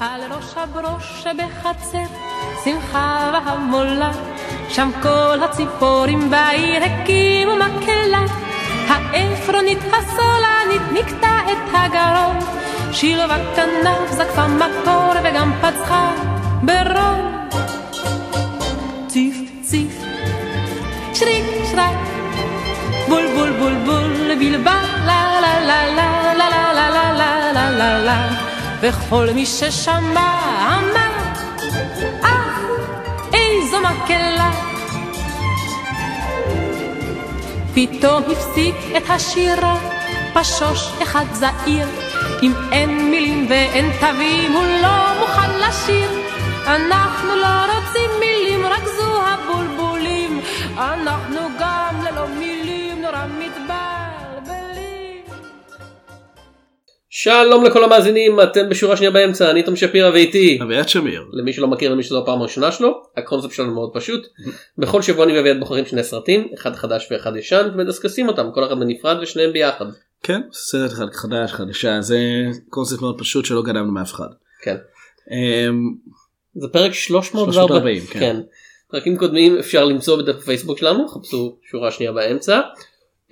על ראש הברוש שבחצר, שמחה והמולה, שם כל הציפורים בעיר הקימו מקהלה. העפרונית הסולנית נקטע את הגרון, שילוב הכנף זקפה מקור וגם פצחה ברון. ציף ציף, שריק שרק, בול בול בול בול, בלבל, לה לה לה לה לה לה לה לה לה לה וכל מי ששמע אמר, אך איזו מקהלה. פתאום הפסיק את השירה, פשוש אחד זעיר, אם אין מילים ואין תווים הוא לא מוכן לשיר. אנחנו לא רוצים מילים, רק זו הבולבולים, אנחנו גם ללא מילים שלום לכל המאזינים, אתם בשורה שנייה באמצע, אני תום שפירא ואיתי. אביעד שמיר. למי שלא מכיר למי שזו הפעם הראשונה שלו, הקונספט שלנו מאוד פשוט. בכל שבוע אני ואביעד בוחרים שני סרטים, אחד חדש ואחד ישן, ומדסקסים אותם, כל אחד בנפרד ושניהם ביחד. כן, סרט אחד חדש, חדשה, זה קונספט מאוד פשוט שלא גנבנו מאף אחד. כן. אמ, זה פרק 340, 340, כן. כן. פרקים קודמים אפשר למצוא בדף הפייסבוק שלנו, חפשו שורה שנייה באמצע.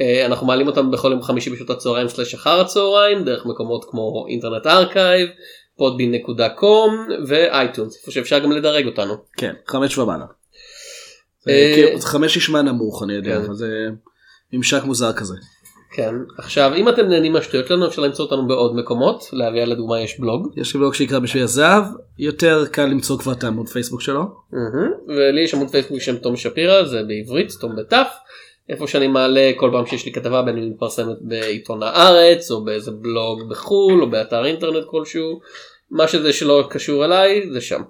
אה, אנחנו מעלים אותם בכל יום חמישי בשעות הצהריים סלש אחר הצהריים, דרך מקומות כמו Internet Archive, podbean.com ו iTunes, איפה שאפשר גם לדרג אותנו. כן, חמש ומעלה. אה, כאילו, חמש נשמע נמוך אני יודע, כן. זה ממשק מוזר כזה. כן, עכשיו אם אתם נהנים מהשטויות שלנו אפשר למצוא אותנו בעוד מקומות, לאביעד לדוגמה יש בלוג, יש לי בלוג שנקרא בשביל הזהב, יותר קל למצוא כבר את העמוד פייסבוק שלו. ולי יש עמוד פייסבוק שם תום שפירא, זה בעברית, תום בתף, איפה שאני מעלה כל פעם שיש לי כתבה בין אם מתפרסמת בעיתון הארץ או באיזה בלוג בחו"ל או באתר אינטרנט כלשהו, מה שזה שלא קשור אליי זה שם.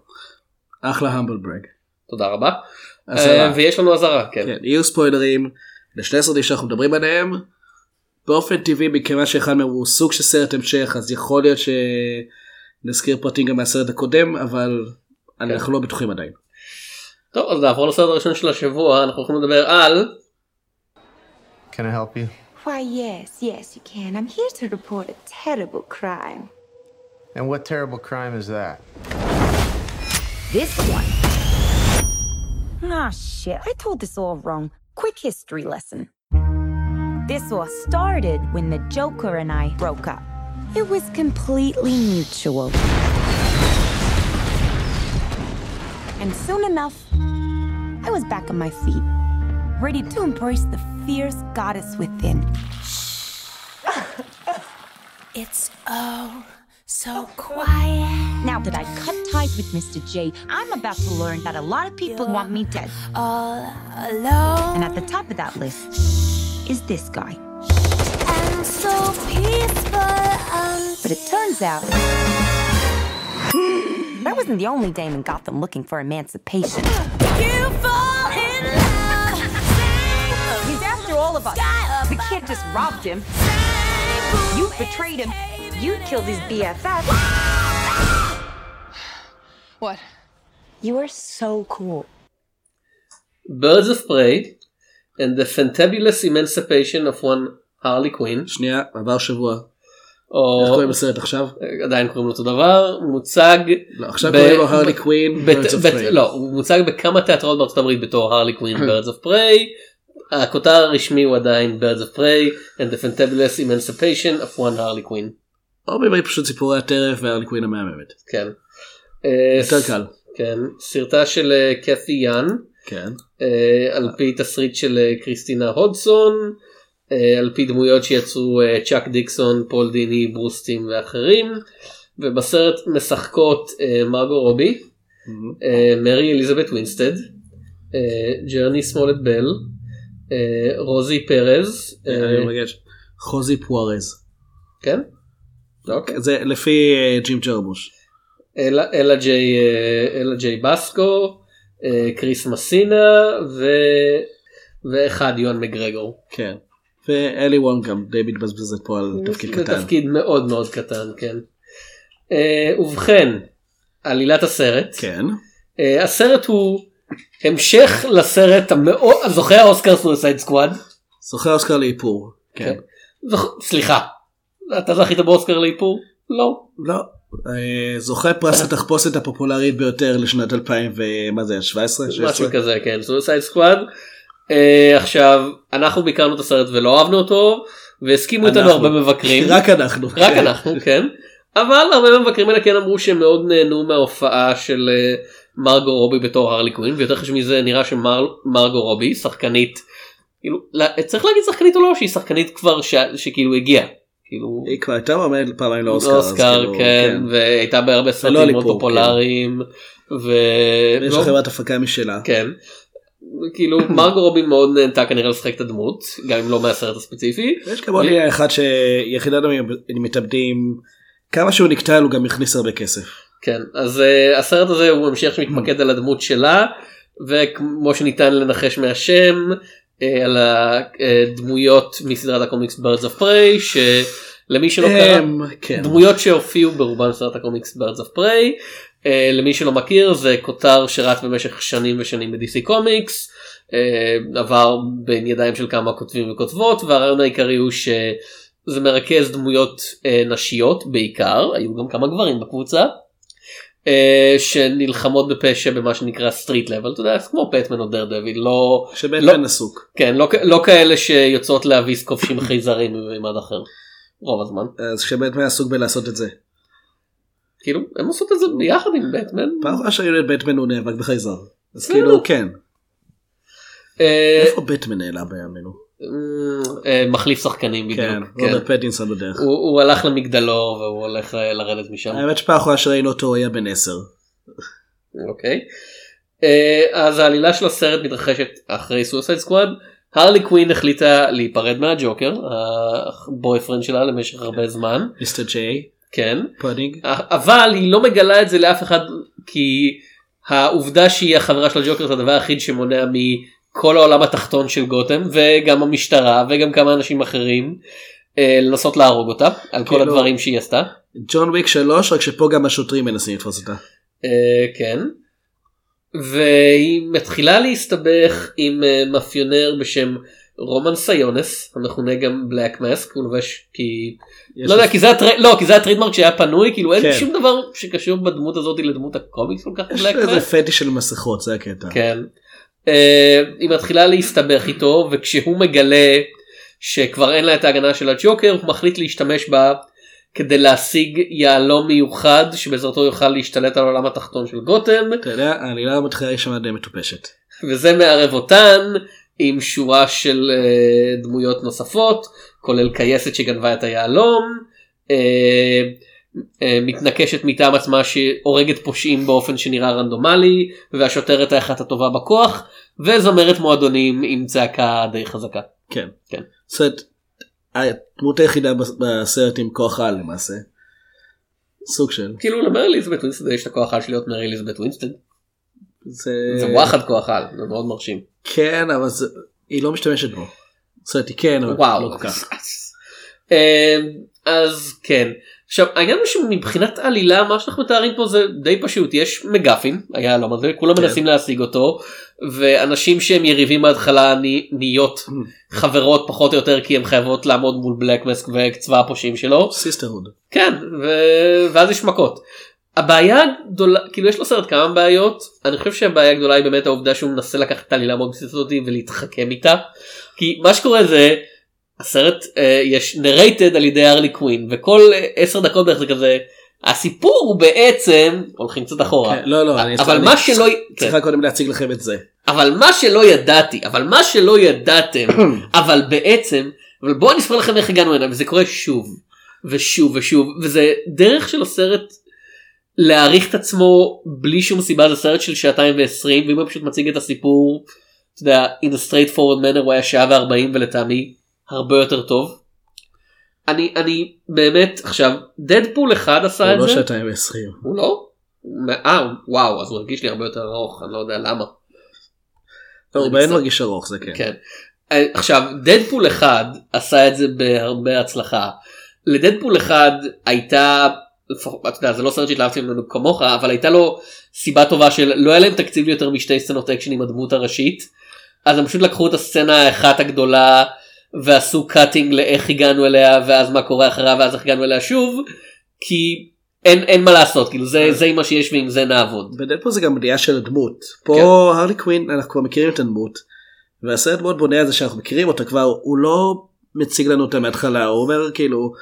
אחלה המבל ברג. תודה רבה. אזהרה. אה, ויש לנו אזהרה, כן. כן, יהיו ספוילרים לשני סרטים שאנחנו מדברים עליהם. באופן טבעי מכיוון שאחד מהם הוא סוג של סרט המשך אז יכול להיות שנזכיר פרטים גם מהסרט הקודם אבל כן. אנחנו לא בטוחים עדיין. טוב אז נעבור לסרט הראשון של השבוע, אנחנו הולכים לדבר על Can I help you? Why, yes, yes, you can. I'm here to report a terrible crime. And what terrible crime is that? This one. Ah, shit. I told this all wrong. Quick history lesson. This all started when the Joker and I broke up. It was completely mutual. And soon enough, I was back on my feet, ready to embrace the fierce goddess within. It's oh so quiet. Now that I cut ties with Mr. J, I'm about to learn that a lot of people want me dead. All alone And at the top of that list is this guy. and so peaceful. And But it turns out that wasn't the only dame in Gotham looking for emancipation. you fall all of us. The kid just robbed him. You betrayed him. You killed his BFF. What? You are so cool. Birds of Prey and the Fantabulous Emancipation of one Harley Quinn, שנייה עבר שבוע. איך או קוראים לסרט עכשיו? עדיין קוראים לו אותו דבר, מוצג לא, עכשיו ב- קוראים לו הרלי קווין. of בת- Prey. לא, הוא מוצג בכמה תיאטראות בארצות הברית בתור הרלי קווין Birds of Prey. הכותר הרשמי הוא עדיין Birds of Prey and the Fantabulous Emancipation of one Harley Quinn. או בעברית פשוט סיפורי הטרף והרלי קווין המהממת. כן. אה, יותר קל. כן. סרטה של אה, קת'י יאן. כן. אה, על פי תסריט של אה, קריסטינה הודסון, אה, על פי דמויות שיצרו אה, צ'אק דיקסון, פול דיני, ברוס טים ואחרים, ובסרט משחקות אה, מרגו רובי, אה, מרי אליזבת ווינסטד, אה, ג'ורני סמולט בל, אה, רוזי פרז, אה, אני מבקש. רוזי פרז. כן? אוקיי. זה לפי אה, ג'ים ג'רבוש. אלה ג'יי אה, בסקו, אה, קריס מסינה. וואחד יואן מגרגור. כן. ואלי וונג גם די מתבזבזת פה על תפקיד די קטן. תפקיד מאוד מאוד קטן כן. אה, ובכן עלילת הסרט כן. אה, הסרט הוא המשך לסרט המאוד זוכה האוסקר Suicide Squad. זוכה אוסקר לאיפור. כן. זוכ... סליחה אתה זכית באוסקר לאיפור? לא. לא. אה, זוכה פרס התחפושת הפופולרית ביותר לשנת 2000 ומה זה 17? משהו כזה כן Suicide Squad. עכשיו אנחנו ביקרנו את הסרט ולא אהבנו אותו והסכימו איתנו. הרבה מבקרים רק אנחנו. רק אנחנו כן אבל הרבה מבקרים האלה כן אמרו שהם מאוד נהנו מההופעה של אה, מרגו רובי בתור הרלי קווין ויותר חשוב מזה נראה שמרגו רובי שחקנית כאילו לא- צריך להגיד שחקנית או לא שהיא שחקנית כבר ש- שכאילו הגיעה. כאילו היא כבר הייתה מועמדת פעמיים לאוסקר. אוסקר כאילו, כן והייתה בהרבה סרטים מאוד לוליפופ, פופולריים. ו... יש לא- לה חברת הפקה משלה. כן. כאילו מרגו רובי מאוד נהנתה כנראה לשחק את הדמות גם אם לא מהסרט הספציפי. יש כמוני אחד שיחידת המתאבדים כמה שהוא נקטע הוא גם הכניס הרבה כסף. כן אז uh, הסרט הזה הוא המשך שמתמקד על הדמות שלה וכמו שניתן לנחש מהשם uh, על הדמויות מסדרת הקומיקס birds of prey שלמי שלא קרא כן. דמויות שהופיעו ברובן סרט הקומיקס birds of prey uh, למי שלא מכיר זה כותר שרץ במשך שנים ושנים ב-DC קומיקס uh, עבר בין ידיים של כמה כותבים וכותבות והרעיון העיקרי הוא שזה מרכז דמויות uh, נשיות בעיקר היו גם כמה גברים בקבוצה. Uh, שנלחמות בפשע במה שנקרא street level אתה יודע כמו בטמן או דרדוויל כשבטמן לא עסוק. כן לא, לא כאלה שיוצאות להביס כובשים חייזרים ממד אחר רוב הזמן אז שבטמן עסוק בלעשות את זה. כאילו הם עושות את זה ביחד עם בטמן. פעם אחרונה שראינו את בטמן הוא נאבק בחייזר. אז בסדר. כאילו כן. אה, איפה בטמן נעלם בימינו? אה, מחליף שחקנים בדיוק. כן. כן. רוברט פטינסון בדרך. הוא, הלך למגדלור והוא הולך אה, לרדת משם. האמת שפעם אחרונה שראינו אותו הוא היה בן 10. אוקיי. אה, אז העלילה של הסרט מתרחשת אחרי סוסייד סקוואד. הרלי קווין החליטה להיפרד מהג'וקר ה boyfriend שלה למשך הרבה זמן. Mister J. כן. Pudding. אבל היא לא מגלה את זה לאף אחד כי העובדה שהיא החברה של הג'וקר זה הדבר היחיד שמונע מכל העולם התחתון של גותם וגם המשטרה וגם כמה אנשים אחרים אה, לנסות להרוג אותה על כל כאילו- הדברים שהיא עשתה. ג'ון וויק 3 רק שפה גם השוטרים מנסים לתפוס אותה. אה, כן. והיא מתחילה להסתבך עם אה, מאפיונר בשם רומן סיוניס המכונה גם בלק מאסק הוא לובש כי יש לא יודע כי זה הטר... לא כי זה ה trademark שהיה פנוי כאילו אין כן. שום דבר שקשור בדמות הזאת לדמות הקומיקס כל כך יש בלק לו איזה מאסק. פטיש של מסכות זה הקטע. כן. אה, היא מתחילה להסתבך איתו וכשהוא מגלה שכבר אין לה את ההגנה של הג'וקר הוא מחליט להשתמש בה כדי להשיג יהלום מיוחד שבעזרתו יוכל להשתלט על העולם התחתון של גותם אתה יודע העלילה מתחילה להישמע די מטופשת. וזה מערב אותן עם שורה של אה, דמויות נוספות כולל כייסת שגנבה את היהלום. אה, אה, מתנקשת מטעם עצמה שהורגת פושעים באופן שנראה רנדומלי והשוטרת האחת הטובה בכוח וזמרת מועדונים עם צעקה די חזקה. כן. כן. זאת אומרת, הדמות היחידה בס- בסרט עם כוח על למעשה. סוג של. כאילו למרי אליזבת ווינסטד יש את הכוח על של להיות מרי אליזבת ווינסטד זה זה וואחד כוח על זה מאוד מרשים. כן אבל זה- היא לא משתמשת בו. זאת אומרת היא כן אבל וואו. לא כל כך. אה, אז כן. עכשיו העניין הוא שמבחינת עלילה מה שאנחנו מתארים פה זה די פשוט יש MacGuffin היהלום הזה כולם כן. מנסים להשיג אותו ואנשים שהם יריבים בהתחלה נה- נהיות חברות פחות או יותר כי הן חייבות לעמוד מול בלק מסק וצבא הפושעים שלו sisterhood. כן ו- ואז יש מכות. הבעיה הגדולה כאילו יש לו סרט כמה בעיות אני חושב שהבעיה הגדולה היא באמת העובדה שהוא מנסה לקחת את העלילה מאוד בסיסית ולהתחכם איתה כי מה שקורה זה הסרט אה, יש נרייטד על ידי ארלי קווין וכל אה, עשר דקות בערך זה כזה הסיפור הוא בעצם הולכים קצת אחורה כן, לא לא. אני- אבל אני מה שלא כן. צריכה קודם להציג לכם את זה. אבל מה שלא ידעתי אבל מה שלא ידעתם אבל בעצם אבל בואו אני אספר לכם איך הגענו הנה וזה קורה שוב ושוב ושוב וזה דרך של הסרט להעריך את עצמו בלי שום סיבה זה סרט של שעתיים ועשרים ואם הוא פשוט מציג את הסיפור אתה יודע in a straight forward manner הוא היה שעה וארבעים ולטעמי הרבה יותר טוב. אני אני באמת עכשיו דדפול אחד עשה הוא את לא זה שעתיים ועשרים. הוא לא? אה וואו אז הוא הרגיש לי הרבה יותר ארוך אני לא יודע למה. לא, הוא באמת. מרגיש ארוך זה כן. כן. אה, עכשיו דדפול אחד עשה את זה בהרבה הצלחה. לדדפול אחד הייתה אתה יודע, זה לא סרט שהתלהבתי ממנו כמוך אבל הייתה לו סיבה טובה של לא היה להם תקציב ליותר משתי סצנות אקשן עם הדמות הראשית. אז הם פשוט לקחו את הסצנה האחת הגדולה ועשו cutting לאיך הגענו אליה ואז מה קורה אחריה ואז איך הגענו אליה שוב כי אין אין מה לעשות כאילו זה זה מה שיש ועם זה נעבוד. בדדפול זה גם בנייה של הדמות. פה כן. הרלי קווין אנחנו כבר מכירים את הדמות. והסרט מאוד בונה על זה שאנחנו מכירים אותה כבר הוא לא מציג לנו אותה מההתחלה הוא אומר כאילו.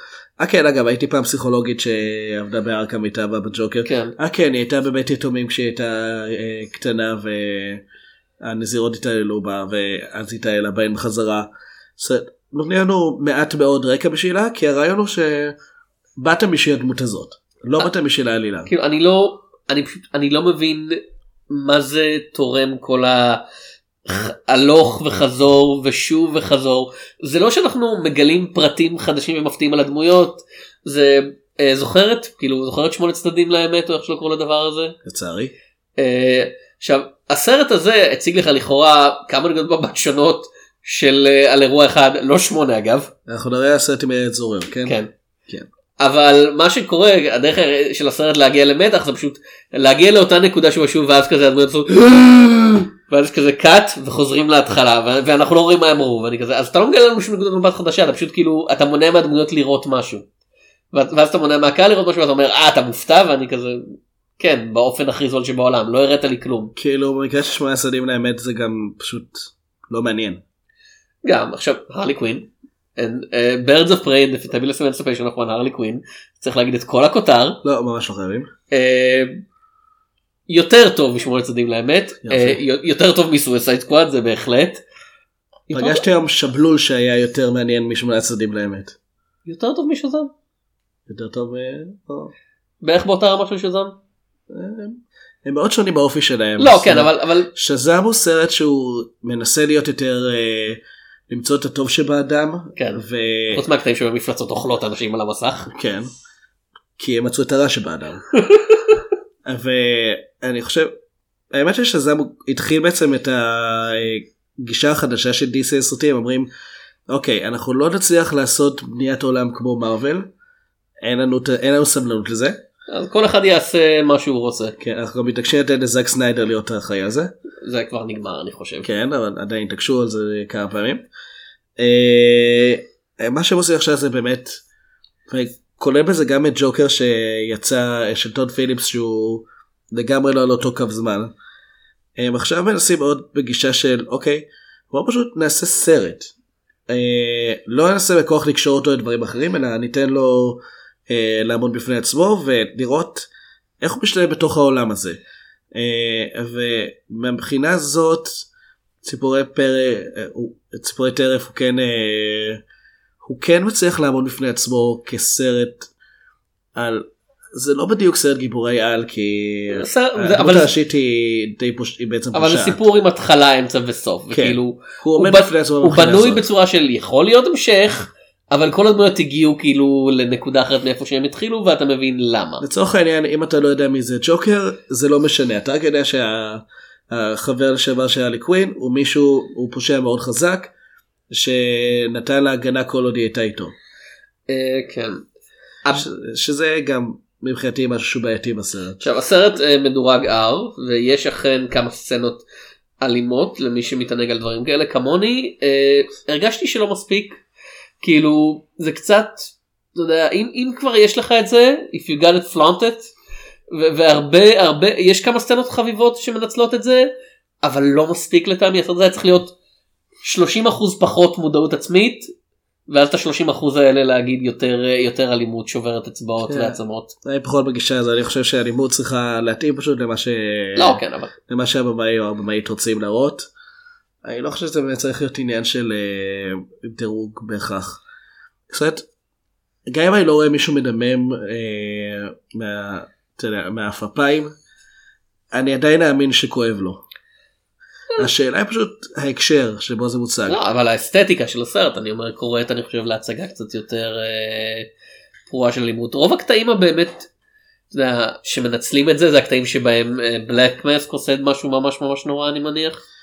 אה כן אגב הייתי פעם פסיכולוגית שעבדה בארקם הייתה בג'וקר. כן. אה כן היא הייתה בבית יתומים כשהיא הייתה אה, קטנה והנזירות התעללו בה ואז התעללה בהן בחזרה. נותנים לנו מעט מאוד רקע בשבילה כי הרעיון הוא שבאת בשביל הדמות הזאת לא באת בשביל העלילה. כאילו אני לא אני פשוט אני לא מבין מה זה תורם כל ההלוך וחזור ושוב וחזור זה לא שאנחנו מגלים פרטים חדשים ומפתיעים על הדמויות זה אה, זוכרת כאילו זוכרת שמונה צדדים לאמת או איך שלא קוראים לדבר הזה. לצערי. אה, עכשיו הסרט הזה הציג לך לכאורה כמה נקודות מבט שונות של אה, על אירוע אחד לא שמונה אגב אנחנו נראה הסרט עם הילד זורר כן? כן. כן. אבל מה שקורה הדרך של הסרט להגיע למתח זה פשוט להגיע לאותה נקודה שהוא שוב ואז כזה הדמויות עושות ואז כזה קאט וחוזרים להתחלה ואנחנו לא רואים מה הם אמרו ואני כזה אז אתה לא מגלה לנו שום נקודת מבט חדשה אתה פשוט כאילו אתה מונע מהדמויות לראות משהו. ואז ואז אתה מונע מהקהל לראות משהו ואתה אומר אה אתה מופתע ואני כזה כן באופן הכי זול שבעולם לא הראת לי כלום. כאילו במקרה של שמונה סרטים לאמת זה גם פשוט לא מעניין. גם עכשיו הרלי קווין. birds of prey the fabulous emancipation of one הרלי קווין צריך להגיד את כל הכותר לא ממש לא חייבים. אה, יותר טוב משמונה צדדים לאמת. אה, יותר טוב מסוויסייד סקוואד זה בהחלט. פגשתי היום שבלול שהיה יותר מעניין משמונה צדדים לאמת. יותר טוב משזם יותר טוב. אה, לא. בערך באותה רמה של שזם. אה, הם מאוד שונים באופי שלהם. לא כן אבל אבל שזם הוא סרט שהוא מנסה להיות יותר אה, למצוא את הטוב שבאדם. כן. ו... חוץ מהקטעים שבמפלצות אוכלות אנשים על המסך. כן. כי הם מצאו את הרע שבאדם. ואני חושב, האמת ששזם הוא התחיל בעצם את הגישה החדשה של DC לסרטים, אומרים, אוקיי, אנחנו לא נצליח לעשות בניית עולם כמו מארוול, אין לנו, אין לנו סבלנות לזה, אז כל אחד יעשה מה שהוא רוצה כן, אנחנו גם מתעקשים לתת לזאק סניידר להיות האחראי על זה, זה כבר נגמר אני חושב. כן, אבל עדיין התעקשו על זה כמה פעמים. אה, מה שהם עושים עכשיו זה באמת, כולל בזה גם את ג'וקר שיצא של טוד פיליפס שהוא לגמרי לא על אותו קו זמן. הם עכשיו מנסים עוד בגישה של אוקיי בוא פשוט נעשה סרט. אה, לא ננסה בכוח לקשור אותו לדברים אחרים אלא ניתן לו אה, לעמוד בפני עצמו ולראות איך הוא משתלב בתוך העולם הזה. אה, ומבחינה זאת ציפורי פרא, אה, הוא- ציפורי טרף הוא כן אה, הוא כן מצליח לעמוד בפני עצמו כסרט על זה לא בדיוק סרט גיבורי על כי זה- הדמות הראשית היא די פוש... היא בעצם אבל זה פושעת. סיפור עם התחלה אמצע וסוף כן. וכאילו הוא הוא עומד ב- בפני עצמו הוא בנוי. בצורה של יכול להיות המשך אבל כל הדמויות הגיעו כאילו לנקודה אחרת מאיפה שהם התחילו ואתה מבין למה. לצורך העניין אם אתה לא יודע מי זה ג'וקר זה לא משנה אתה רק יודע שהחבר לשעבר של אלי קווין הוא מישהו הוא פושע מאוד חזק שנתן לה הגנה כל עוד היא הייתה איתו אה, כן. ש- שזה גם מבחינתי משהו שהוא בעייתי בסרט. עכשיו הסרט אה, מדורג R ויש אכן כמה סצנות אלימות למי שמתענג על דברים כאלה כמוני אה, הרגשתי שלא מספיק כאילו זה קצת אתה יודע אם, אם כבר יש לך את זה if you got it flaunted והרבה הרבה יש כמה סצנות חביבות שמנצלות את זה אבל לא מספיק לטעמי הסרט הזה היה צריך להיות 30% פחות מודעות עצמית ואז את ה-30% האלה להגיד יותר יותר אלימות שוברת אצבעות כן. ועצמות. אני פחות בגישה הזו אני חושב שהלימוד צריכה להתאים פשוט למה ש... לא כן אבל למה שהבמאי או הבמאית רוצים להראות. אני לא חושב שזה צריך להיות עניין של אה, דירוג בהכרח. זאת גם אם אני לא רואה מישהו מדמם אה, מה, מהעפפיים אני עדיין אאמין שכואב לו. השאלה היא פשוט ההקשר שבו זה מוצג. לא, אבל האסתטיקה של הסרט אני אומר קוראת אני חושב להצגה קצת יותר אה, פרועה של אלימות רוב הקטעים הבאמת שמנצלים את זה זה הקטעים שבהם בלק מסק עושה משהו ממש ממש נורא אני מניח.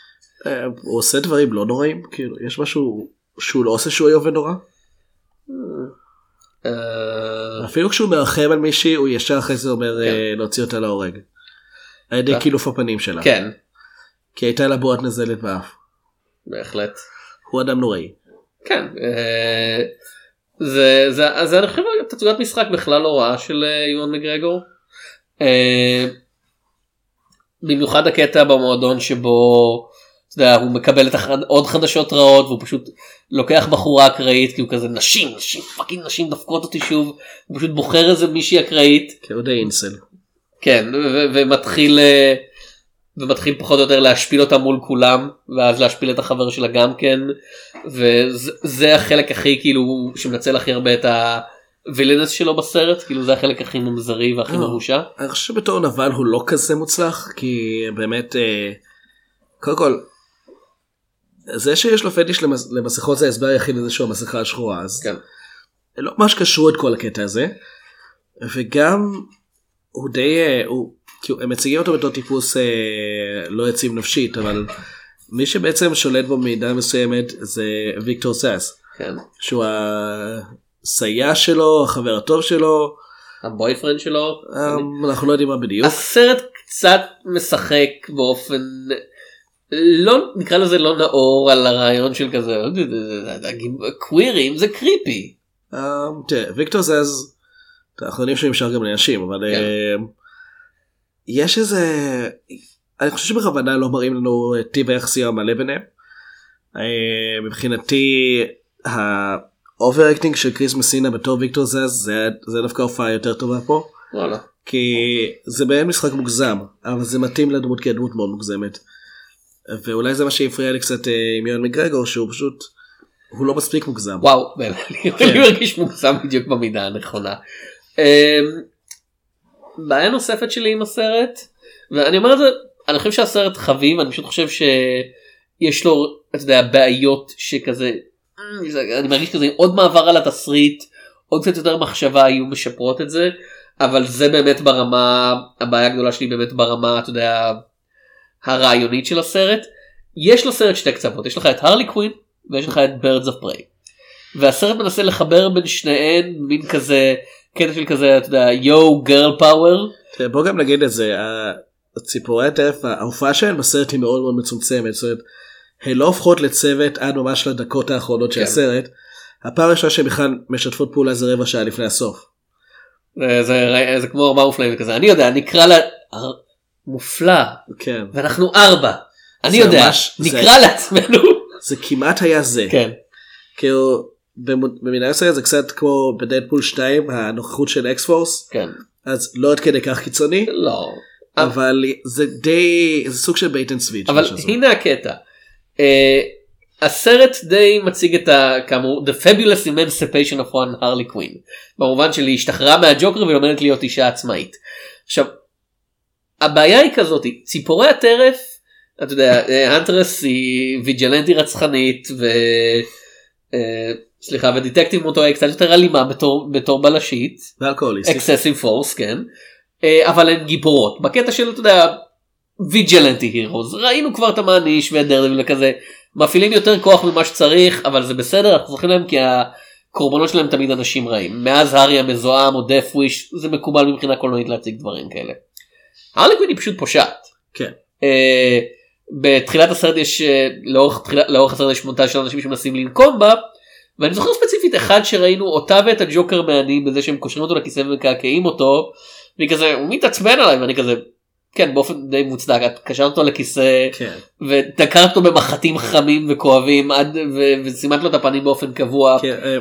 אה, הוא עושה דברים לא נוראים כאילו יש משהו שהוא לא עושה שהוא איום ונורא. אה, אפילו כשהוא מרחם על מישהי הוא ישר אחרי זה אומר כן. אה, להוציא אותה להורג. על ידי. קילוף הפנים שלה. כן כי הייתה לה בועת נזלת באף. בהחלט. הוא אדם נוראי. כן. זה זה זה אני חושב תצוגת משחק בכלל לא רעה של יואן מגרגור. במיוחד הקטע במועדון שבו אתה יודע, הוא מקבל את החד... עוד חדשות רעות והוא פשוט לוקח בחורה אקראית כי הוא כזה נשים נשים fucking נשים דופקות אותי שוב הוא פשוט בוחר איזה מישהי אקראית כי הוא די אינסל. כן ו- ומתחיל אה, ומתחיל פחות או יותר להשפיל אותה מול כולם ואז להשפיל את החבר שלה גם כן וזה זה החלק הכי כאילו שמנצל הכי הרבה את ה villains שלו בסרט כאילו זה החלק הכי ממזרי והכי אה. מרושע. אני חושב שבתור נבל הוא לא כזה מוצלח כי באמת אה, קודם כל זה שיש לו פטיש למס- למסכות זה ההסבר היחיד לזה שהוא המסכה השחורה אז כן. לא ממש קשרו את כל הקטע הזה וגם הוא די אה, הוא כאילו הם מציגים אותו בתור טיפוס אה, לא יציב נפשית אבל מי שבעצם שולט בו במידה מסוימת זה ויקטור סאס כן. שהוא הסייע שלו החבר הטוב שלו הבויפרנד שלו. אה, אנחנו לא יודעים מה בדיוק. הסרט קצת משחק באופן לא נקרא לזה לא נאור על הרעיון של כזה קווירים זה קריפי. תראה, ויקטור זז, אנחנו יודעים שהוא נמשך גם לנשים, אבל כן. אה, יש איזה, אני חושב שבכוונה לא מראים לנו את טיב היחסי המלא ביניהם. אה, מבחינתי ה overacting של קריס מסינה בתור ויקטור זז זה, זה דווקא הופעה יותר טובה פה. כי זה באמת משחק מוגזם אבל זה מתאים לדמות כי הדמות מאוד מוגזמת. ואולי זה מה שהפריע לי קצת אה, עם יואן מגרגור שהוא פשוט הוא לא מספיק מוגזם. וואו באמת אני מרגיש מוגזם בדיוק במידה הנכונה. אמ, בעיה נוספת שלי עם הסרט ואני אומר את זה אני חושב שהסרט חביב אני פשוט חושב שיש לו אתה יודע בעיות שכזה "אמ, אני מרגיש כזה עוד מעבר על התסריט עוד קצת יותר מחשבה היו משפרות את זה אבל זה באמת ברמה הבעיה הגדולה שלי באמת ברמה אתה יודע הרעיונית של הסרט. יש לסרט שתי קצוות יש לך את הרלי קווין ויש לך את birds of prey. והסרט מנסה לחבר בין שניהם מין כזה קטע של כזה אתה יודע יו גרל פאוור בוא גם נגיד את זה הציפורי הטרף ההופעה שלהן בסרט היא מאוד מאוד מצומצמת זאת אומרת, הן לא הופכות לצוות עד ממש לדקות האחרונות של כן. הסרט. הפעם הראשונה שהן בכלל משתפות פעולה זה רבע שעה לפני הסוף. זה, זה, זה כמו ארבעה מופלאים כזה אני יודע נקרא לה מופלא כן ואנחנו ארבע אני זה יודע ממש- זה- נקרא לעצמנו זה כמעט היה זה. כן כאילו במ- במידה מסוימת זה קצת כמו בדדפול 2 הנוכחות של אקס פורס כן אז לא עד כדי כך קיצוני לא אבל זה די זה סוג של bait and switch. אבל. הנה הקטע. Uh, הסרט די מציג את ה... כאמור The Fabulous Emancipation of One Harley Quinn במובן של היא השתחררה מהג'וקר והיא לומדת להיות אישה עצמאית. עכשיו הבעיה היא כזאת ציפורי הטרף אתה יודע אה, הנטרס היא vigilante רצחנית ו... אה, סליחה ו detective מונטויה היא קצת יותר אלימה בתור, בתור בלשית. ואלכוהוליסטית. excessive force כן. אה, אבל הן גיבורות. בקטע של אתה יודע ויג'לנטי הירוז ראינו כבר את המעניש ואת דרדוויל וכזה. מפעילים יותר כוח ממה שצריך אבל זה בסדר אנחנו זוכרים להם כי הקורבנות שלהם תמיד אנשים רעים. מאז הארי המזוהם או דף וויש זה מקובל מבחינה קולנועית להציג דברים כאלה. הרלי קווין היא פשוט פושעת. כן. אה, בתחילת הסרט יש אה, לאורך, תחילה, לאורך הסרט יש מונטאז' של אנשים שמנסים לנקום בה ואני זוכר ספציפית אחד שראינו אותה ואת הג'וקר מענים בזה שהם קושרים אותו לכיסא ומקעקעים אותו והיא כזה הוא מתעצבן עליי ואני כזה כן באופן די מוצדק את קשרת אותו לכיסא כן. ודקרת אותו במחטים חמים וכואבים עד ו- וסימנת לו את הפנים באופן קבוע כן, אה,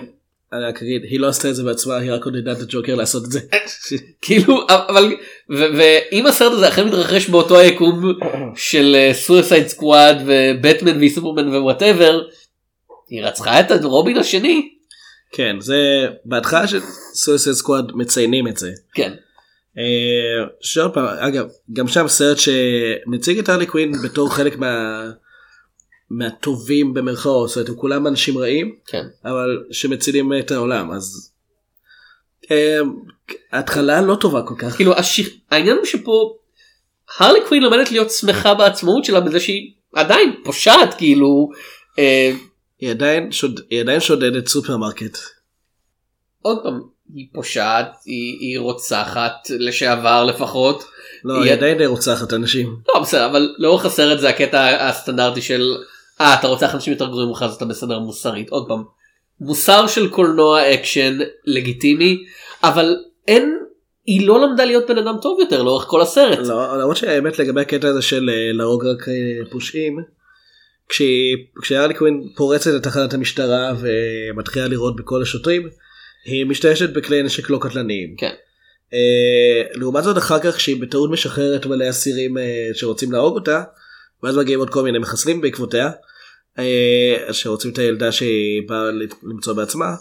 אני רק אגיד היא לא עשתה את זה בעצמה היא רק עודדה את הג'וקר לעשות את זה. כאילו אבל ואם הסרט הזה אכן מתרחש באותו היקום של Suicide Squad ובטמן וסופרמן ו whatever היא רצחה את רובין השני כן זה בהתחלה של סויסד סקוואד מציינים את זה. כן אה, שעוד פעם אגב גם שם סרט שמציג את הרלי קווין בתור חלק מה... מהטובים במרכאות זאת אומרת הם כולם אנשים רעים כן אבל שמצילים את העולם אז. אה, התחלה לא טובה כל כך כאילו השיח... העניין הוא שפה הרלי קווין לומדת להיות שמחה בעצמאות שלה בזה שהיא עדיין פושעת כאילו אה, היא עדיין שוד... היא עדיין שודדת סופרמרקט. עוד פעם היא פושעת היא, היא רוצחת לשעבר לפחות לא היא- היא עדיין רוצחת אנשים. לא בסדר אבל לאורך הסרט זה הקטע הסטנדרטי של אה אתה רוצח אנשים יותר גרועים ממך אז אתה בסדר מוסרית עוד פעם מוסר של קולנוע אקשן לגיטימי אבל אין היא לא למדה להיות בן אדם טוב יותר לאורך כל הסרט. לא, למרות שהאמת לגבי הקטע הזה של אה, להרוג רק אה, פושעים, כשהרלי קווין פורצת לתחנת המשטרה ומתחילה לירות בכל השוטרים, היא משתמשת בכלי נשק לא קטלניים. כן. אה, לעומת זאת אחר כך כשהיא בטעות משחררת מלא אסירים אה, שרוצים להרוג אותה, ואז מגיעים עוד כל מיני מחסלים בעקבותיה, שרוצים את הילדה שהיא באה למצוא בעצמה,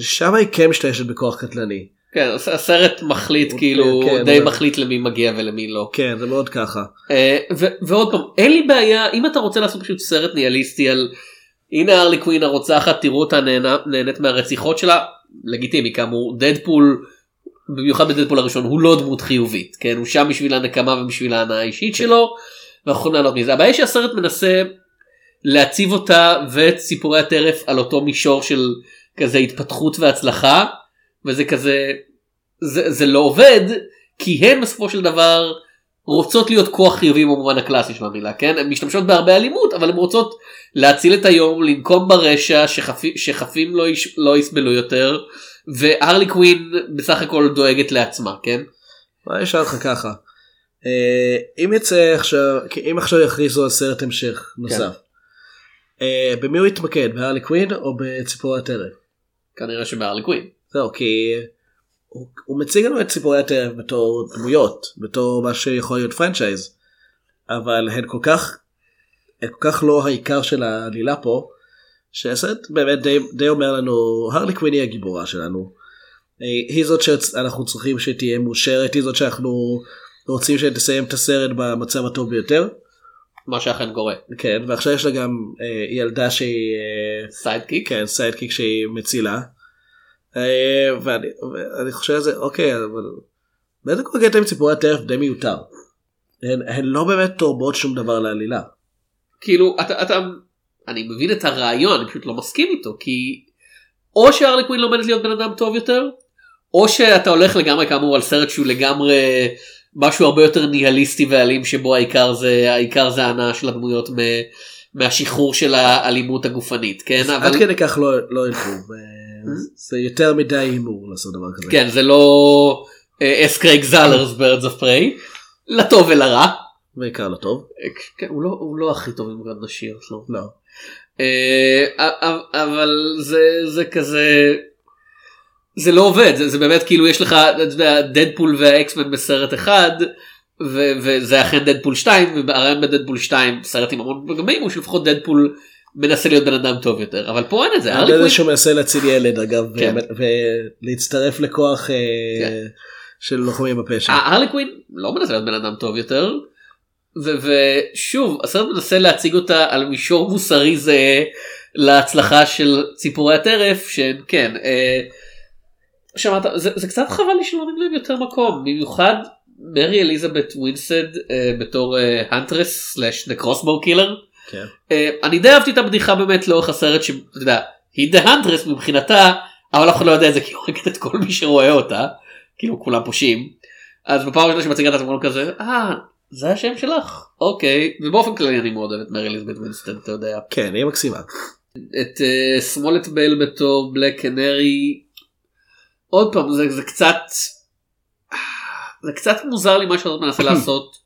שם היא כן משתמשת בכוח קטלני. כן, הס- הסרט מחליט כאילו כן, די אבל- מחליט למי מגיע ולמי לא. כן זה מאוד ככה. אה, ועוד פעם אין לי בעיה אם אתה רוצה לעשות פשוט סרט ניהליסטי על הנה הרלי קווין הרוצחת תראו אותה נהנה, נהנית מהרציחות שלה לגיטימי כאמור דדפול במיוחד בדדפול הראשון הוא לא דמות חיובית כן הוא שם בשביל הנקמה ובשביל ההנאה האישית שלו ואנחנו יכולים לענות מזה הבעיה שהסרט מנסה להציב אותה ואת סיפורי הטרף על אותו מישור של כזה התפתחות והצלחה וזה כזה זה, זה לא עובד כי הן בסופו של דבר רוצות להיות כוח חיובי במובן הקלאסי של המילה כן הן משתמשות בהרבה אלימות אבל הן רוצות להציל את היום לנקום ברשע שחפים, שחפים לא, יש, לא יסבלו יותר והרלי קווין בסך הכל דואגת לעצמה כן מה אשאל אותך ככה. אה, אם יצא עכשיו אם עכשיו יכריזו על סרט המשך נוסף. אה, במי הוא יתמקד בהרלי קווין או בציפורי הטרף? כנראה שבהרלי קווין זהו כי הוא, הוא מציג לנו את ציפורי הטרף בתור דמויות בתור מה שיכול להיות פרנצ'ייז אבל הן כל כך הן כל כך לא העיקר של העלילה פה שהסרט באמת די, די אומר לנו הרלי קווין היא הגיבורה שלנו. אה, היא זאת שאנחנו צריכים שתהיה מאושרת היא זאת שאנחנו רוצים שתסיים את הסרט במצב הטוב ביותר מה שאכן קורה כן ואכשיו יש לה גם אה, ילדה שהיא אה, sidekick כן sidekick שהיא מצילה. אה, ואני, ואני חושב על זה אוקיי אבל באיזה כל קטע עם ציפורי הטרף די מיותר. הן, הן לא באמת תורמות שום דבר לעלילה. כאילו אתה, אתה אני מבין את הרעיון אני פשוט לא מסכים איתו כי או שהרלי קווין לומדת להיות בן אדם טוב יותר או שאתה הולך לגמרי כאמור על סרט שהוא לגמרי משהו הרבה יותר ניהליסטי ואלים שבו העיקר זה העיקר זה ההנאה של הדמויות מ, מהשחרור של האלימות הגופנית כן אבל... עד כדי כך לא, לא ילכו. זה יותר מדי הימור לעשות דבר כזה. כן זה לא S. Craig Zahler's Birds of Prey לטוב ולרע בעיקר לא טוב. כן, הוא לא הוא לא הכי טוב עם cast נשי אז לא. לא. אה, אבל זה זה כזה זה לא עובד זה, זה באמת כאילו יש לך דדפול והאקסמן בסרט אחד ו, וזה אכן דדפול 2 והרעיון בדדפול 2 סרט עם המון פגמים הוא שלפחות דדפול מנסה להיות בן אדם טוב יותר אבל פה אין את זה. אני יודע שהוא מנסה להציל ילד אגב כן. ולהצטרף לכוח אה, כן. של לוחמים בפשע. הרלי קווין לא מנסה להיות בן אדם טוב יותר. ושוב הסרט מנסה להציג אותה על מישור מוסרי זהה להצלחה של ציפורי הטרף שכן אה, שמעת זה, זה קצת חבל לי שלא נותנים להם יותר מקום במיוחד מרי אליזבת ווינסטד אה, בתור הנטרס slash the Crossbow Killer. אה, אני די אהבתי את הבדיחה באמת לאורך הסרט שאתה יודע היא the Huntress מבחינתה אבל אף אחד לא יודע את זה כי היא הורגת את כל מי שרואה אותה כאילו כולם פושעים. אז בפעם הראשונה שמציגה את התמונה כזה אה זה השם שלך אוקיי ובאופן כללי אני מאוד אוהב את מרי אליזבת ווינסטד אתה יודע כן היא מקסימה. את סמולת בל בתור בלק קנרי עוד פעם זה, זה קצת זה קצת מוזר לי מה שאתה מנסה לעשות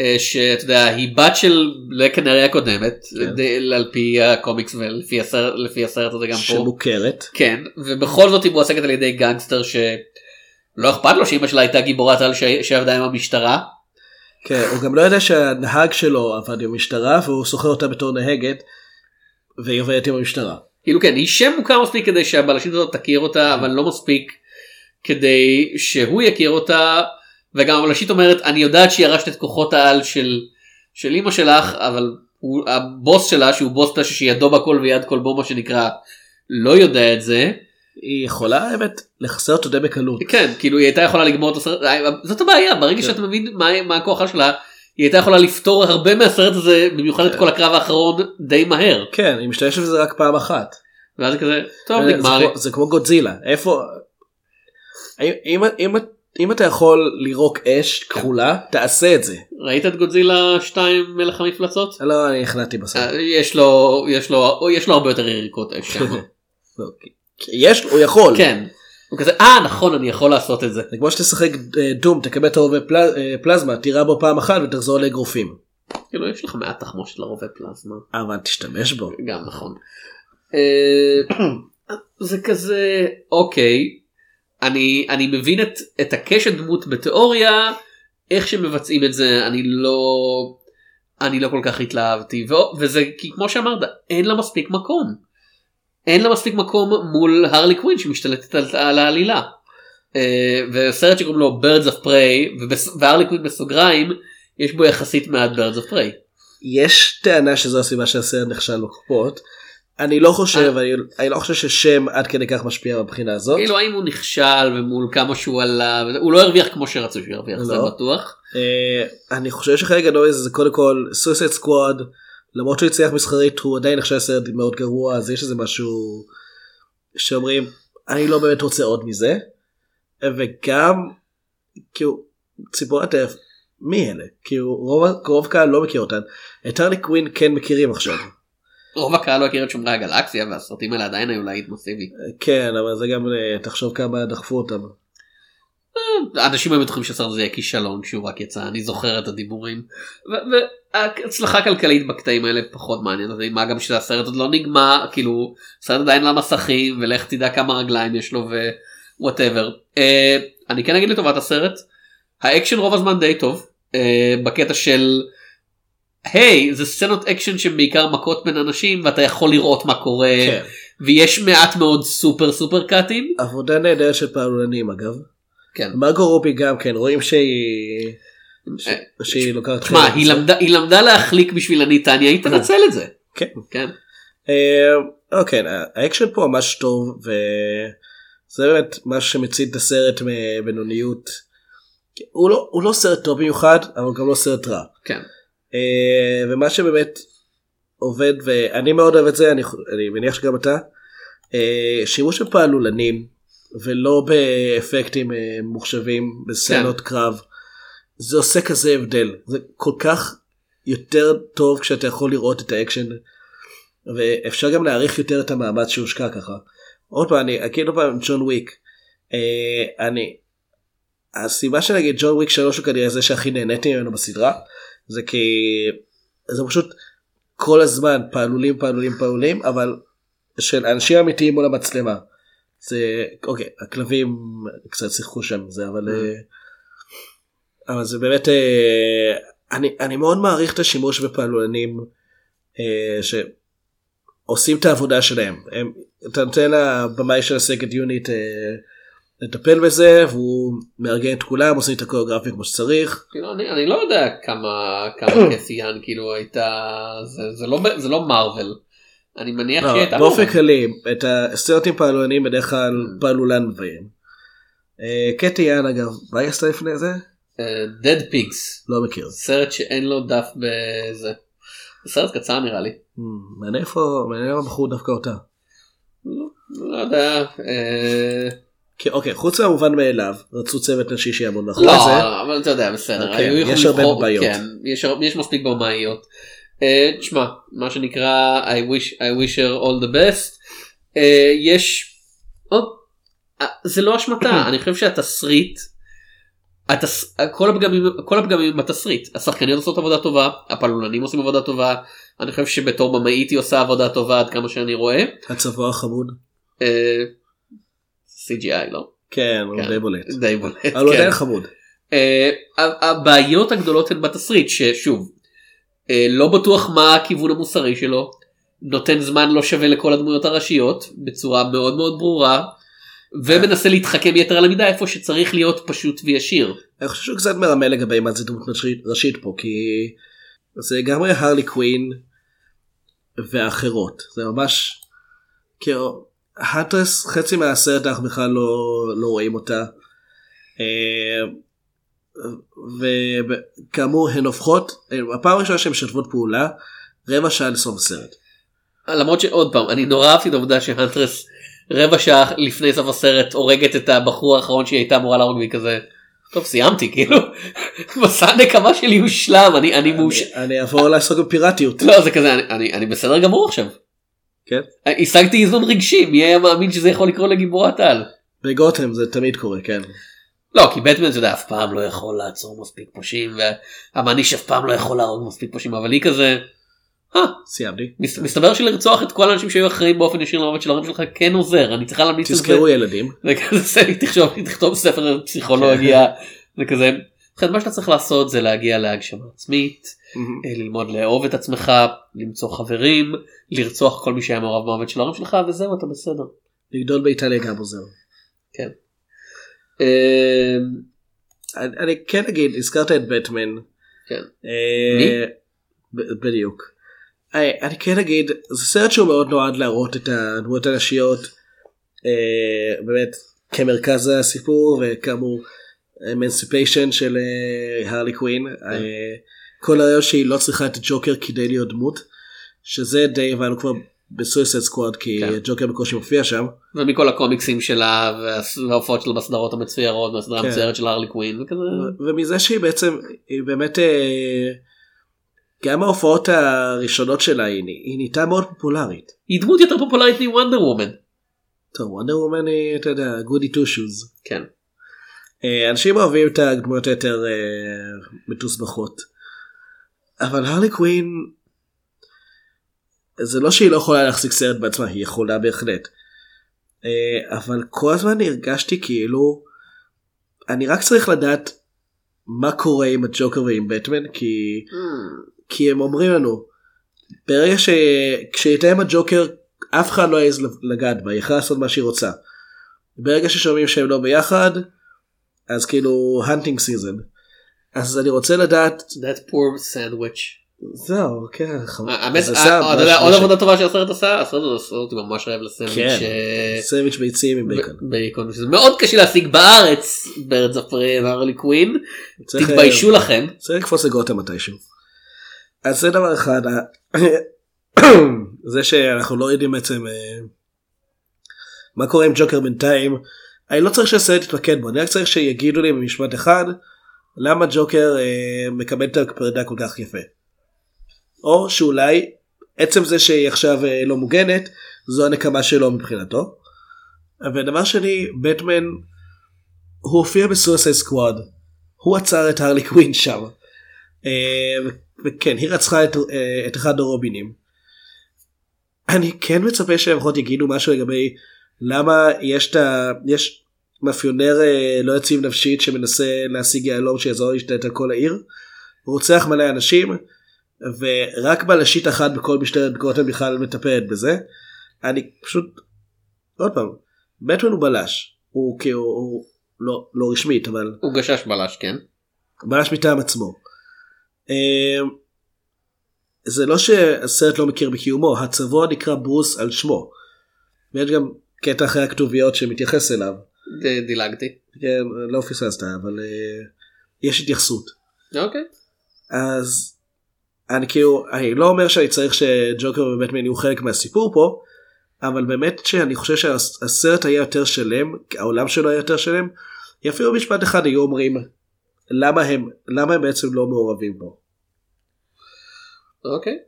אה, שאתה יודע היא בת של בלק קנרי הקודמת כן. על פי הקומיקס ולפי הסרט, לפי הסרט הזה גם פה שמוכרת. כן ובכל זאת היא מועסקת על ידי גנגסטר שלא אכפת לו שאמא שלה הייתה גיבורת על שעבדה עם המשטרה כן, הוא גם לא יודע שהנהג שלו עבד עם המשטרה והוא שוכר אותה בתור נהגת והיא עובדת עם המשטרה. כאילו כן היא שם מוכר מספיק כדי שהבלשית הזאת תכיר אותה אבל לא מספיק כדי שהוא יכיר אותה וגם הבלשית אומרת אני יודעת שירשת את כוחות העל של של אמא שלך אבל הוא הבוס שלה שהוא בוס פשע שידו בכל ויד כל בו מה שנקרא לא יודע את זה. היא יכולה האמת לחסר אותו די בקלות. כן כאילו היא הייתה יכולה לגמור את הסרט. זאת הבעיה ברגע שאתה מבין מה, מה הכוח שלה היא הייתה יכולה לפתור הרבה מהסרט הזה במיוחד את כל הקרב האחרון די מהר כן, היא משתמשת בזה רק פעם אחת. ואז זה כזה טוב זה נגמר. כמו- זה כמו גודזילה. איפה... אם- אם- אם- אתה יכול לירוק אש כחולה, תעשה את זה. ראית את גודזילה 2 מלך המפלצות? לא, אני החלטתי בסוף. אה, יש לו יש לו יש לו הרבה יותר יריקות אש. לא, יש הוא יכול כן. הוא כזה אה נכון אני יכול לעשות את זה. זה כמו שתשחק אה, דום תקבל את הרובה פל- אה, פלזמה תירה בו פעם אחת ותחזור לאגרופים כאילו יש לך מעט תחמושת לרובה פלזמה. אבל תשתמש בו. גם נכון. אה, זה כזה אוקיי אני אני מבין את את הקשת דמות בתיאוריה איך שמבצעים את זה אני לא אני לא כל כך התלהבתי ו- וזה כי כמו שאמרת אין לה מספיק מקום. אין לה מספיק מקום מול הרלי קווין שמשתלטת על, על העלילה. אה, וסרט שקוראים לו birds of prey והרלי קווין בסוגריים יש בו יחסית מעט birds of prey. יש טענה שזו הסיבה שהסרט נכשל בקופות. אני לא חושב אני, אני לא חושב ששם עד כדי כך משפיע מבחינה הזאת. כאילו האם הוא נכשל ומול כמה שהוא עלה הוא לא הרוויח כמו שרצו שהוא ירוויח זה לא. בטוח. אה, אני חושב שחלק גדול זה קודם כל סויסד סקוואד למרות שהוא הצליח מסחרית הוא עדיין נחשב סרט מאוד גרוע אז יש איזה משהו שאומרים אני לא באמת רוצה עוד מזה. וגם כאילו ציפור הטף מי אלה? כאילו רוב רוב קהל לא מכיר אותן. את הרלי קווין כן מכירים עכשיו. רוב הקהל לא הכיר את שומרי הגלקסיה והסרטים האלה עדיין היו להיט מסיבי. כן אבל זה גם אה, תחשוב כמה דחפו אותם אנשים היו בטוחים שהסרט הזה יהיה כישלון כשהוא רק יצא אני זוכר את הדיבורים. והצלחה כלכלית בקטעים האלה פחות מעניין אותי מה גם שהסרט עוד לא נגמר כאילו הסרט עדיין על המסכים ולך תדע כמה רגליים יש לו ו whatever. אני כן אגיד לטובת הסרט האקשן רוב הזמן די טוב אה, בקטע של היי זה סצנות אקשן שהן בעיקר מכות בין אנשים ואתה יכול לראות מה קורה כן. ויש מעט מאוד סופר סופר cut ים. עבודה נהדרת של פעלולנים אגב. כן. מרגו רובי גם כן רואים שהיא ש- שהיא לוקחת חלק היא. למדה היא למדה להחליק בשביל אני טניה היא תנצל את זה. כן. כן. אה, אוקיי האקשן פה ממש טוב וזה באמת מה שמציל את הסרט מבינוניות. הוא לא הוא לא סרט טוב במיוחד אבל גם לא סרט רע. כן. אה, ומה שבאמת עובד ואני מאוד אוהב את זה אני, אני מניח שגם אתה אה, שימוש בפעלולנים ולא באפקטים אה, מוחשבים בסצנות קרב. זה עושה כזה הבדל. זה כל כך יותר טוב כשאתה יכול לראות את האקשן ואפשר גם להעריך יותר את המאמץ שהושקע ככה. עוד פעם אני אגיד עוד פעם ג'ון וויק. אה, אני הסיבה שנגיד ג'ון וויק 3 הוא כנראה זה שהכי נהניתי ממנו בסדרה. זה כי זה פשוט כל הזמן פעלולים פעלולים פעלולים אבל של אנשים אמיתיים מול המצלמה. זה אוקיי הכלבים קצת שיחקו שם זה אבל אה, אבל זה באמת אה, אני אני מאוד מעריך את השימוש בפעלולנים אה, שעושים את העבודה שלהם הם, אתה נותן לבמאי של הסקנד יוניט אה, לטפל בזה והוא מארגן את כולם עושים את הקוריאוגרפיה כמו שצריך. כאילו אני אני לא יודע כמה כמה קסיאן כאילו הייתה זה זה לא זה לא מארוול. אני מניח שהיא לא, הייתה באופן. כללי את הסרט עם פעלולנים בדרך כלל פעלולן מביים. אה, קטי יאן אגב מה היא עשתה לפני זה? אה, Dead Pigs לא מכיר. סרט שאין לו דף בזה. זה סרט קצר נראה לי. Hmm, מעניין איפה מעניין למה בחרו דווקא אותה. לא יודע. אה, כי, אוקיי חוץ מהמובן מאליו רצו צוות נשי שיעמוד מאחורי לא זה. אבל אתה יודע בסדר. יכולים יש הרבה בעיות. כן, יש מספיק במאיות. אה, תשמע מה שנקרא I wish I wish her all the best. אה, יש עוד אה, זה לא אשמתה אני חושב שהתסריט. התס... כל הפגמים כל הפגמים בתסריט השחקניות עושות עבודה טובה הפעלולנים עושים עבודה טובה אני חושב שבתור במאית היא עושה עבודה טובה עד כמה שאני רואה. הצבוע החמוד. CGI לא? כן הוא כן. די בולט. די בולט. אבל הוא כן. עדיין חמוד. הבעיות הגדולות הן בתסריט ששוב לא בטוח מה הכיוון המוסרי שלו נותן זמן לא שווה לכל הדמויות הראשיות בצורה מאוד מאוד ברורה ומנסה להתחכם יתר על המידה איפה שצריך להיות פשוט וישיר. אני חושב שהוא קצת מרמה לגבי מה זה דמות ראשית- פה כי זה לגמרי הרלי קווין ואחרות זה ממש כאילו האנטרס חצי מהסרט אנחנו בכלל לא, לא רואים אותה. וכאמור הן הופכות הפעם הראשונה שהן משתפות פעולה רבע שעה לסוף הסרט. למרות שעוד פעם אני נורא אהבתי את העובדה שהנטרס רבע שעה לפני סוף הסרט הורגת את הבחור האחרון שהיא הייתה אמורה להרוג והיא כזה. טוב סיימתי כאילו מסע הנקמה שלי הושלם אני אני מאוש... אני אעבור לעסוק בפיראטיות. לא זה כזה אני, אני בסדר גמור עכשיו. כן? השגתי איזון רגשי מי היה מאמין שזה יכול לקרות לגיבורת על. בגותם זה תמיד קורה כן. לא כי בטמן אתה יודע אף פעם לא יכול לעצור מספיק פושעים והמעניש אף פעם לא יכול להרוג מספיק פושעים אבל היא כזה. "אה, סיימתי. מס- מסתבר שלרצוח את כל האנשים שהיו אחראים באופן ישיר למוות של ההורים שלך כן עוזר אני צריכה להמליץ על זה. תזכרו ילדים. וכזה תכתוב תכתוב ספר פסיכולוגיה זה כזה. ובכן, מה שאתה צריך לעשות זה להגיע להגשמה עצמית אה, ללמוד לאהוב את עצמך למצוא חברים לרצוח כל מי שהיה מעורב במוות של ההורים שלך וזהו אתה בסדר. לגדול באיטליה גם עוזר. כן. אה, אני כן אגיד הזכרת את בטמן. כן. אה, מי? בדיוק. אה, אני כן אגיד זה סרט שהוא מאוד נועד להראות את הדמויות הנשיות אה, באמת כמרכז הסיפור וכאמור אמנסיפיישן של הרלי קווין. אה, כל הרעיון שהיא לא צריכה את ג'וקר כדי להיות דמות שזה די הבנו כבר ב Suicide Squad כי כן. ג'וקר בקושי מופיע שם. ומכל הקומיקסים שלה וההופעות שלה בסדרות המצוירות והסדרה כן. המצוירת של הרלי קווין וכזה. ומזה שהיא בעצם היא באמת אה, גם ההופעות הראשונות שלה היא, היא נהייתה מאוד פופולרית. היא דמות יותר פופולרית מוונדר וומן. טוב Wonder Woman היא אתה יודע goody two shoes. כן. אנשים אוהבים את הדמויות היותר אה, מתוסבכות. אבל הרלי קווין זה לא שהיא לא יכולה להחזיק סרט בעצמה היא יכולה בהחלט. אה, אבל כל הזמן הרגשתי כאילו אני רק צריך לדעת מה קורה עם הג'וקר ועם בטמן כי כי הם אומרים לנו ברגע עם הג'וקר אף אחד לא העז לגעת בה היא יכולה לעשות מה שהיא רוצה. ברגע ששומעים שהם לא ביחד אז כאילו hunting season. אז אני רוצה לדעת That poor sandwich. זהו כן. האמת, אה, יודע, משהו עוד עבודה טובה שהסרט עשה, הסרט הזה אותי ממש רעב לסנדוויץ' כן. אה, סנדוויץ' ביצים עם בייקון. בייקון, שזה מאוד קשה להשיג בארץ בארץ הפרי והרלי קווין, תתביישו אה, לכם. צריך לקפוץ לגותם מתישהו. אז זה דבר אחד. זה שאנחנו לא יודעים בעצם אה, מה קורה עם ג'וקר בינתיים. אני לא צריך שהסרט יתמקד בו אני רק צריך שיגידו לי במשפט אחד למה ג'וקר אה, מקבל את הפרידה כל כך יפה. או שאולי עצם זה שהיא עכשיו אה, לא מוגנת זו הנקמה שלו מבחינתו. ודבר שני בטמן הוא הופיע בסויסייד סקוואד הוא עצר את הרלי קווין שם. אה, וכן היא רצחה את, אה, את אחד הרובינים. אני כן מצפה שהם לפחות יגידו משהו לגבי למה יש את ה... יש מאפיונר לא יציב נפשית שמנסה להשיג יהלום שיעזור להשתלט על כל העיר. רוצח מלא אנשים ורק בלשית אחת בכל משטרת גותם בכלל מטפלת בזה. אני פשוט עוד פעם בטמן הוא בלש הוא כאילו הוא לא לא רשמית אבל הוא גשש בלש, כן. ממש מטעם עצמו. אה, זה לא שהסרט לא מכיר בקיומו, הצבוע נקרא ברוס על שמו. ויש גם קטע אחרי הכתוביות שמתייחס אליו. דילגתי. כן, לא פספסת, אבל אה, יש התייחסות. אוקיי. אז אני כאילו, אני לא אומר שאני צריך שג'וקר ובטמן יהיו חלק מהסיפור פה, אבל באמת שאני חושב שהסרט היה יותר שלם, העולם שלו היה יותר שלם, אפילו משפט אחד היו אומרים למה הם, למה הם בעצם לא מעורבים בו. אוקיי.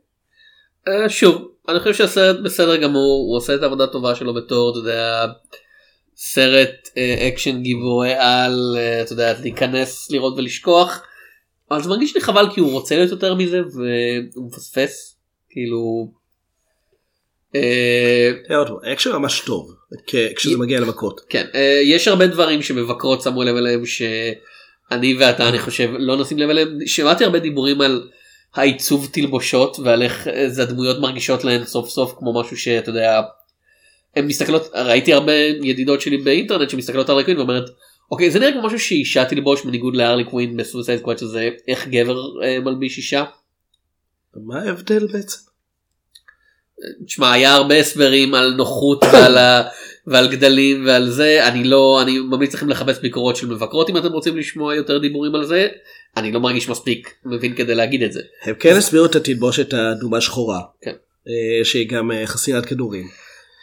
אה, שוב, אני חושב שהסרט בסדר גמור, הוא עושה את העבודה הטובה שלו בתור, אתה יודע, סרט אה, אקשן גיבורי על, אה, אתה יודע, להיכנס, לראות ולשכוח. זה מרגיש לי חבל כי הוא רוצה להיות יותר מזה והוא מפספס, כאילו... אה, תראה עוד פעם, אקשן ממש טוב כשזה מגיע למכות. כן, אה, יש הרבה דברים שמבקרות שמו לב אליהם שאני ואתה אני חושב לא נשים לב אליהם. שמעתי הרבה דיבורים על העיצוב תלבושות ועל איך איזה הדמויות מרגישות להן סוף סוף כמו משהו שאתה יודע. הן מסתכלות ראיתי הרבה ידידות שלי באינטרנט שמסתכלות על הרלי קווין ואומרת אוקיי זה נראה כמו משהו שאישה תלבוש בניגוד להרלי קווין בסוסייד סקוואט שזה איך גבר אה, מלביש אישה. מה ההבדל בעצם? תשמע היה הרבה הסברים על נוחות ועל, ה... ועל גדלים ועל זה אני לא אני ממליץ לכם לחפש ביקורות של מבקרות אם אתם רוצים לשמוע יותר דיבורים על זה אני לא מרגיש מספיק מבין כדי להגיד את זה. הם כן הסבירו את התלבושת האדומה שחורה. כן. אה, שהיא גם אה, חסינת כדורים.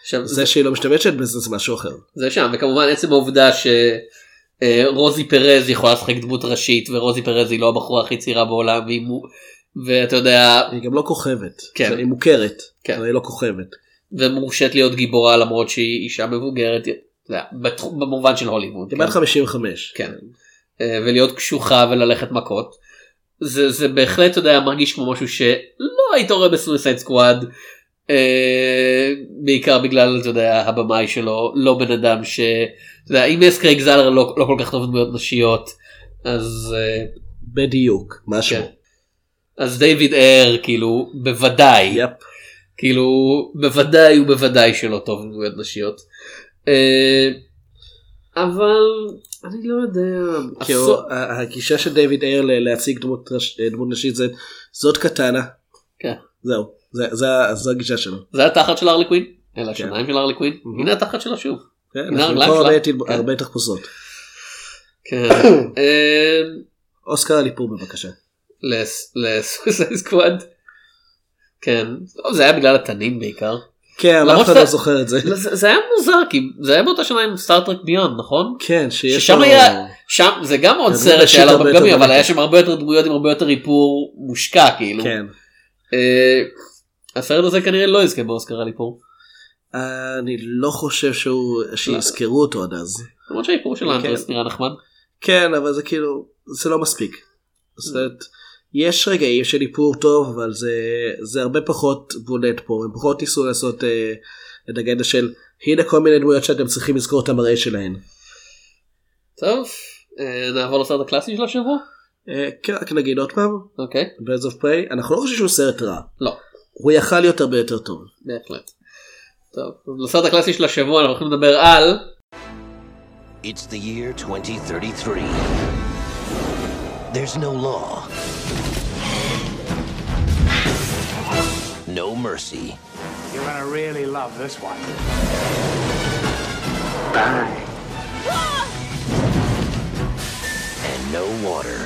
עכשיו זה שהיא לא משתמשת בזה זה משהו אחר. זה שם וכמובן עצם העובדה שרוזי פרז יכולה לשחק דמות ראשית ורוזי פרז היא לא הבחורה הכי צעירה בעולם והיא מו- ואתה יודע היא גם לא כוכבת. כן. היא מוכרת. כן. אבל היא לא כוכבת. ומורשית להיות גיבורה למרות שהיא אישה מבוגרת בתחום- במובן של הוליווד. כמעט כן. 55. כן. אה, ולהיות קשוחה וללכת מכות. זה, זה בהחלט אתה יודע מרגיש כמו משהו שלא היית רואה ב Suicide Squad. אה, בעיקר בגלל אתה יודע הבמאי שלו לא בן אדם ש... אתה יודע, אם יש קרייג זלר לא, לא כל כך טוב דמויות נשיות אז אה, בדיוק. משהו. כן. אז דיוויד אר כאילו בוודאי יפ. כאילו בוודאי ובוודאי שלא טוב דמויות נשיות. אה, אבל אני לא יודע. כאילו, הגישה של דיוויד ל- להציג דמות נש- דמות נשית זה זאת קטנה. כן. זהו. זה- זה- זו הגישה שלו. זה התחת של הרלי קווין? אלה כן. השיניים של הרלי קווין? הנה התחת שלה שוב. כן, אנחנו פה. הרבה כן. הרבה תחפושות. כן. אה, אוסקר על איפור בבקשה. לסוויסייד סקוואד. כן. לא, זה היה בגלל התנים בעיקר. כן, אף אחד לא זוכר את זה. לא, זה זה היה מוזר כי זה היה באותה שנה עם סטארטרק ביונד נכון? כן, שיש ששם. היה שם זה גם עוד סרט שהיה לו הרבה פגמים אבל. היה שם הרבה יותר דמויות עם הרבה יותר איפור מושקע כאילו. כן. הסרט הזה כנראה לא יזכה באוסקר על איפור. אני לא חושב שהוא... שיזכרו אותו עד אז. למרות שהאיפור של האנטרס נראה נחמד. כן, אבל זה כאילו... זה לא מספיק. יש רגעים של איפור טוב, אבל זה, זה הרבה פחות בולט פה. הם פחות ניסו לעשות אה, את הגדה של הנה כל מיני דמויות שאתם צריכים לזכור את המראה שלהן. טוב אה, נעבור לסרט הקלאסי של השבוע. אה, כן, רק נגיד עוד פעם, אוקיי. Prey, אנחנו לא חושבים שהוא סרט רע. לא. הוא יכל להיות הרבה יותר טוב. בהחלט. טוב, אז לסרט הקלאסי של השבוע אנחנו הולכים לדבר על It's the year 2033. There's no law. No mercy. You're gonna really love this one. Bang. And no water.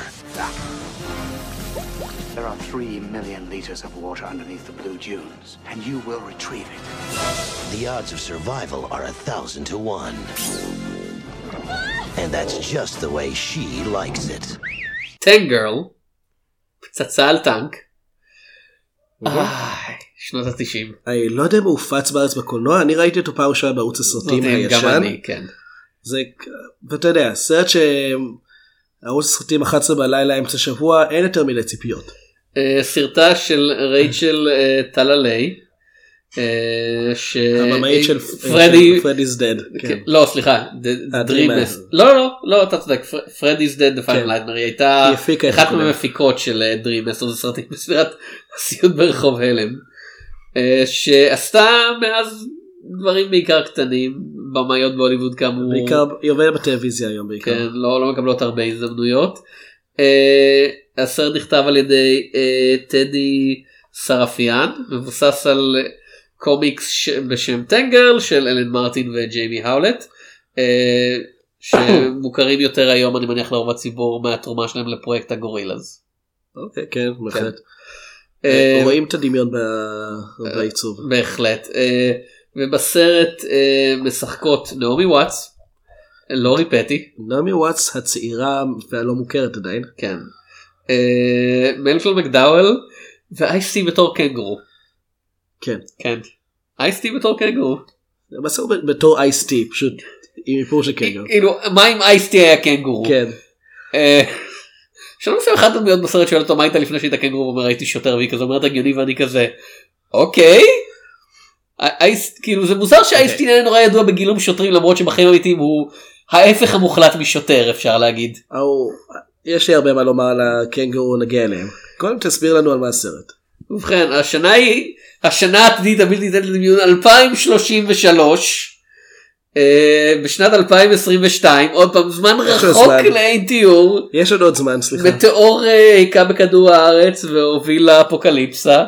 There are three million liters of water underneath the blue dunes, and you will retrieve it. The odds of survival are a thousand to one. And that's just the way she likes it. טנגרל. פצצה על טנק. איי, שנות התשעים. אני לא יודע אם הוא הופץ בארץ בקולנוע, אני ראיתי אותו פעם ראשונה בערוץ הסרטים גם הישן. אני, כן. זה, ואתה יודע, סרט שערוץ הסרטים 11 בלילה אמצע שבוע, אין יותר מדי ציפיות. אה, סרטה של רייצ'ל אה, טללי. אה, ש... הבמאית של פרדי פרדי's Dead. כן, כן. לא סליחה, דרימס. לא לא לא אתה צודק פרדי's dead the כן. nightmare היא הייתה אחת. מהמפיקות של דרימס זה סרטים בסדרת הסיוט ברחוב הלם שעשתה מאז דברים בעיקר קטנים במאיות בהוליווד כאמור בעיקר, היא עובדת בטלוויזיה היום בעיקר. כן לא לא מקבלות הרבה הזדמנויות. אה, הסרט נכתב על ידי אה, טדי סרפיאן מבוסס על קומיקס ש- בשם טנגרל של אלן מרטין וג'יימי האולט. אה, שמוכרים יותר היום אני מניח לרוב הציבור מהתרומה שלהם לפרויקט הגורילאז. אוקיי, כן, בהחלט. אה, רואים את הדמיון ב- בעיצוב. בהחלט. אה, ובסרט אה, משחקות נעמי וואטס, לורי פטי, נעמי וואטס הצעירה והלא מוכרת עדיין. כן, אה, מלפל מקדאוול ואייסטי בתור קנגורו. כן. כן. אייסטי בתור קנגורו. למעשה הוא בתור אייסטי, פשוט עם איפור של קנגר. כאילו מה אם אייסטי היה קנגורו? כן. אה, שלום מסוים אחת הדמויות בסרט שואל אותו מה היית לפני שהיית קנגורו ואומר הייתי שוטר והיא כזה אומרת הגיוני ואני כזה אוקיי. כאילו זה מוזר שאייסטין היה נורא ידוע בגילום שוטרים למרות שבחיים אמיתיים הוא ההפך המוחלט משוטר אפשר להגיד. יש לי הרבה מה לומר על הקנגורו נגיע אליהם. קודם תסביר לנו על מה הסרט. ובכן השנה היא השנה העתידית הבלתי ניתנת לדמיון 2033. אה, בשנת 2022 עוד פעם זמן רחוק. לאין תיאור. יש עוד עוד זמן, סליחה. מטאור אה, היכה בכדור הארץ והוביל לאפוקליפסה.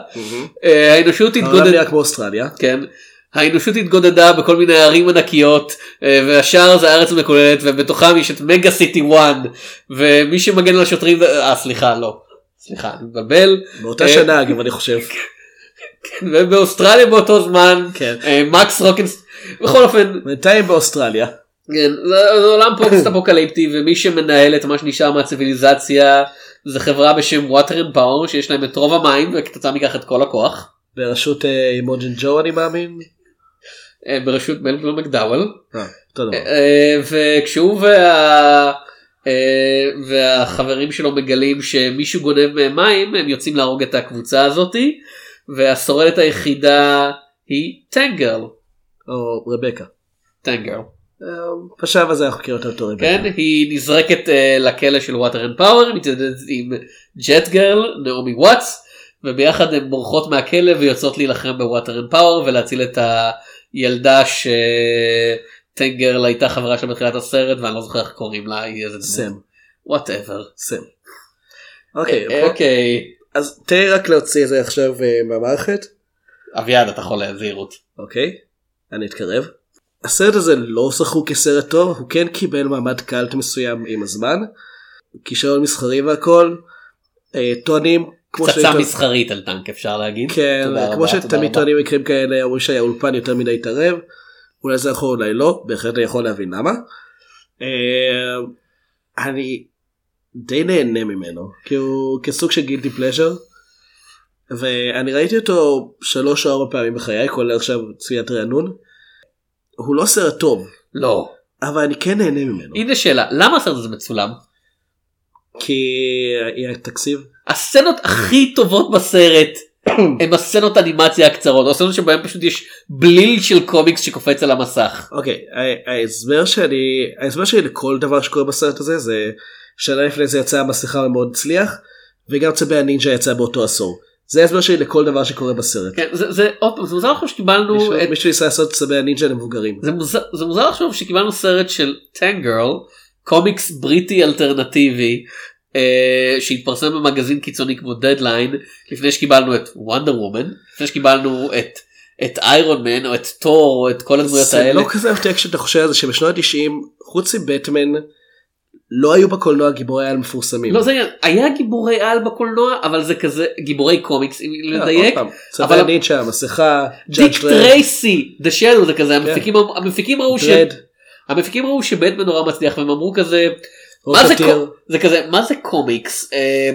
אה, האנושות התגודדה, כמו אוסטרליה. כן, האנושות התגודדה בכל מיני ערים ענקיות אה, והשאר זה הארץ המקוללת ובתוכם יש את מגה סיטי 1 ומי שמגן על השוטרים, אה סליחה לא, סליחה אני מבלבל, באותה אה, שנה אגב אני חושב. ובאוסטרליה באותו זמן, כן. אה, מקס רוקנס, בכל אופן, בינתיים באוסטרליה. כן, זה, זה עולם פוסט אפוקליפטי ומי שמנהל את מה שנשאר מהציוויליזציה זה חברה בשם water and power שיש להם את רוב המים וכתוצאה מכך את כל הכוח. בראשות אימוג'ן ג'ו אני מאמין. אה, בראשות מלקול מקדאוול. אה, אותו. אה, וכשהוא וה... והחברים שלו מגלים שמישהו גונב מהם מים הם יוצאים להרוג את הקבוצה הזאתי והשורדת היחידה היא Tank Girl. או רבקה. Tank Girl. בשלב הזה אנחנו מכירים אותה בתור רבקה. כן היא נזרקת לכלא של Water and Power מתמודדת עם Jet Girl נעמי וואטס וביחד הן בורחות מהכלא ויוצאות להילחם ב Water and Power ולהציל את הילדה ש Tank Girl הייתה חברה שלה בתחילת הסרט ואני לא זוכר איך קוראים לה היא איזה סם. Whatever. סם. אוקיי, בוא- אוקיי אז תן רק להוציא את זה עכשיו אה, מהמערכת. אביעד אתה חולה זהירות. אוקיי, אני אתקרב. הסרט הזה לא זכור כסרט טוב, הוא כן קיבל מעמד קאלט מסוים עם הזמן. כישרון מסחרי והכל. אה, טוענים כמו פצצה מסחרית על טנק אפשר להגיד. כן, כמו שתמיד. טוענים במקרים כאלה, אומרים שהאולפן יותר מדי התערב. אולי זה יכול אולי לא, בהחלט אני יכול להבין למה. אה, אני די נהנה ממנו, כי הוא כסוג של גילטי פלז'ר. ואני ראיתי אותו שלוש או ארבע פעמים בחיי, כולל עכשיו צפיית רענון. הוא לא סרט טוב, לא. אבל אני כן נהנה ממנו. הנה שאלה למה הסרט הזה מצולם? כי יהיה תקציב. הסצנות הכי טובות בסרט הם הסצנות אנימציה הקצרות, או הסצנות שבהם פשוט יש בליל של קומיקס שקופץ על המסך. אוקיי, ההסבר שלי, ההסבר שלי לכל דבר שקורה בסרט הזה זה שנה לפני זה יצאה המסכה ומאוד הצליח, וגם צבי הנינג'ה יצא באותו עשור. זה ההסבר שלי לכל דבר שקורה בסרט. כן, זה, זה עוד פעם זה מוזר לחשוב שקיבלנו מישהו את, מישהו ניסה לעשות צבי הנינג'ה למבוגרים. זה מוזר, זה מוזר לחשוב שקיבלנו סרט של Tank Girl קומיקס בריטי אלטרנטיבי אה, שהתפרסם במגזין קיצוני כמו דדליין לפני שקיבלנו את Wonder Woman לפני שקיבלנו את את Iron Man או את תור או את כל הדמויות זה האלה. לא כזה מפתיע כשאתה חושב על זה שבשנות ה-90 חוץ מבטמן לא היו בקולנוע גיבורי על מפורסמים. לא זה היה גיבורי על בקולנוע אבל זה כזה גיבורי קומיקס אם אה, לדייק. אבל- המסכה, דיק טרייסי, דה שאדו זה כזה המפיקים המפיקים ראו ש... המפיקים ראו שבטמן נורא מצליח והם אמרו כזה מה זה. קו... זה כזה מה זה קומיקס אה,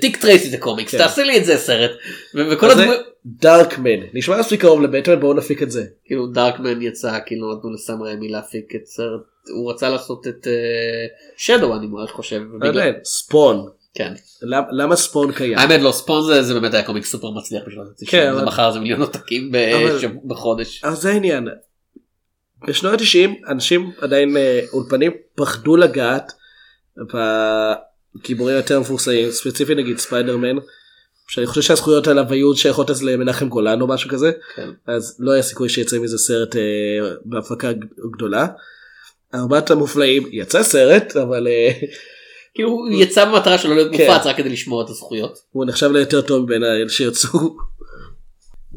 דיק טרייסי זה קומיקס כן. תעשה לי את זה סרט וכל הדמויות Darkman נשמע מספיק קרוב לבטמן בואו נפיק את זה. כאילו Darkman יצא כאילו נתנו לסם ריימי להפיק את סרט הוא רצה לעשות את Shadow אני מאוד חושב Spawn. כן למ- למה Spawn קיים? האמת לא Spawn זה, זה באמת היה קומיקס סופר מצליח בשביל כן, זה מכר זה מיליון עותקים בחודש. אז זה העניין. בשנות ה-90 אנשים עדיין אה, אולפנים פחדו לגעת בגיבורים יותר מפורסמים ספציפית נגיד ספיידרמן שאני חושב שהזכויות עליו היו שייכות אז למנחם גולן או משהו כזה כן. אז לא היה סיכוי שיצא מזה סרט אה, בהפקה גדולה. ארבעת המופלאים יצא סרט אבל אה, כאילו הוא יצא במטרה שלו להיות כן. מופץ רק כדי לשמור את הזכויות. הוא נחשב ליותר טוב מבין האלה שיצאו.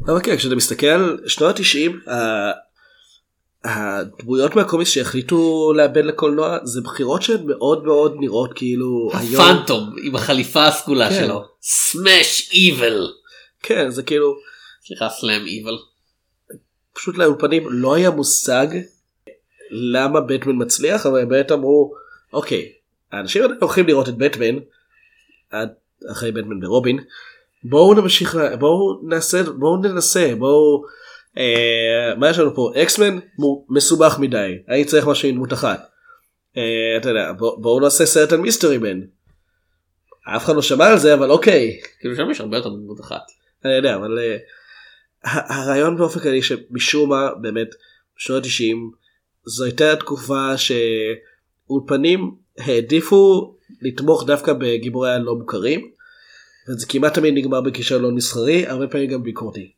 אבל כן כשאתה מסתכל על שנות ה-90 הדמויות מהקומיקס שהחליטו לאבד לקולנוע זה בחירות שהן מאוד מאוד נראות כאילו היום הפאנטום עם החליפה הסגולה כן. שלו. סמאש איבל. כן זה כאילו סליחה סלאם איבל. פשוט לאולפנים לא היה מושג למה בטמן מצליח אבל באמת אמרו אוקיי האנשים עדיין הולכים לראות את בטמן עד אחרי בטמן ורובין בואו נמשיך בואו נעשה בואו ננסה בואו מה יש לנו פה אקסמן מסובך מדי אני צריך משהו עם דמות אחת. אה, אתה יודע בוא, בואו נעשה סרט על מיסטרי מן. אף אחד לא שמע על זה אבל אוקיי כאילו שם יש הרבה יותר מדמות אחת. אני יודע אבל uh, הרעיון באופן כללי שמשום מה באמת בשנות ה-90 זו הייתה תקופה שאולפנים העדיפו לתמוך דווקא בגיבורי הלא מוכרים. וזה כמעט תמיד נגמר בכישלון מסחרי הרבה פעמים גם ביקורתי.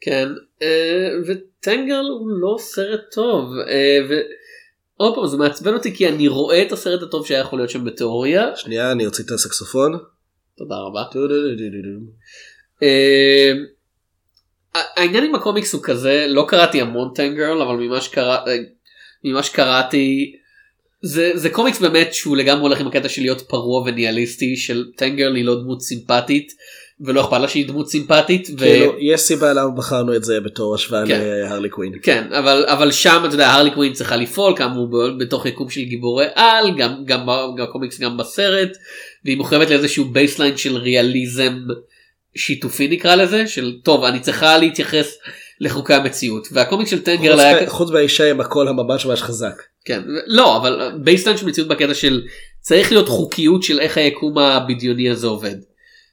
כן אה, וטנגרל הוא לא סרט טוב. אה, ועוד פעם זה מעצבן אותי כי אני רואה את הסרט הטוב שהיה יכול להיות שם בתיאוריה. שנייה אני אוציא את הסקסופון. תודה רבה. אה, העניין עם הקומיקס הוא כזה לא קראתי המון טנגרל אבל ממה שקרא ממה שקראתי זה זה קומיקס באמת שהוא לגמרי הולך עם הקטע של להיות פרוע וניאליסטי של טנגרל היא לא דמות סימפטית ולא אכפת לה שהיא דמות סימפטית. ו... כאילו יש סיבה למה בחרנו את זה בתור השוואה כן. להרלי קווין. כן אבל אבל שם אתה יודע הרלי קווין צריכה לפעול כאמור בתוך יקום של גיבורי על גם גם בקומיקס גם בסרט והיא מחויבת לאיזשהו baseline של ריאליזם שיתופי נקרא לזה של טוב אני צריכה להתייחס לחוקי המציאות והקומיקס של Tank Girl חוץ היה חוץ מהאישה עם הקול הממש ממש חזק. כן לא אבל baseline של מציאות בקטע של צריך להיות חוקיות של איך היקום הבדיוני הזה עובד.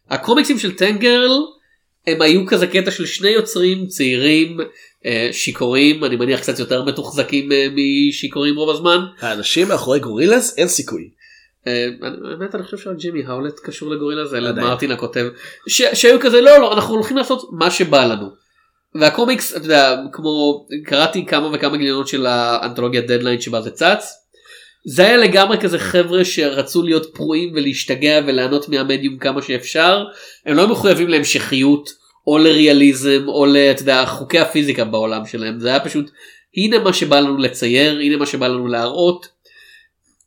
הקומיקסים של טנגרל הם היו כזה קטע של שני יוצרים צעירים אה, שיכורים אני מניח קצת יותר מתוחזקים אה, משיכורים רוב הזמן. האנשים מאחורי גורילס אין סיכוי. אה, אני- באמת אני חושב שג'ימי האולט קשור אלן עדיין. מרטין הכותב שהיו כזה לא לא אנחנו הולכים לעשות מה שבא לנו. והקומיקס אתה יודע כמו קראתי כמה וכמה גיליונות של האנתולוגיה דדליין שבה זה צץ. זה היה לגמרי כזה חבר'ה שרצו להיות פרועים ולהשתגע וליהנות מהמדיום כמה שאפשר הם לא מחויבים להמשכיות או לריאליזם או אתה יודע, חוקי הפיזיקה בעולם שלהם זה היה פשוט הנה מה שבא לנו לצייר הנה מה שבא לנו להראות.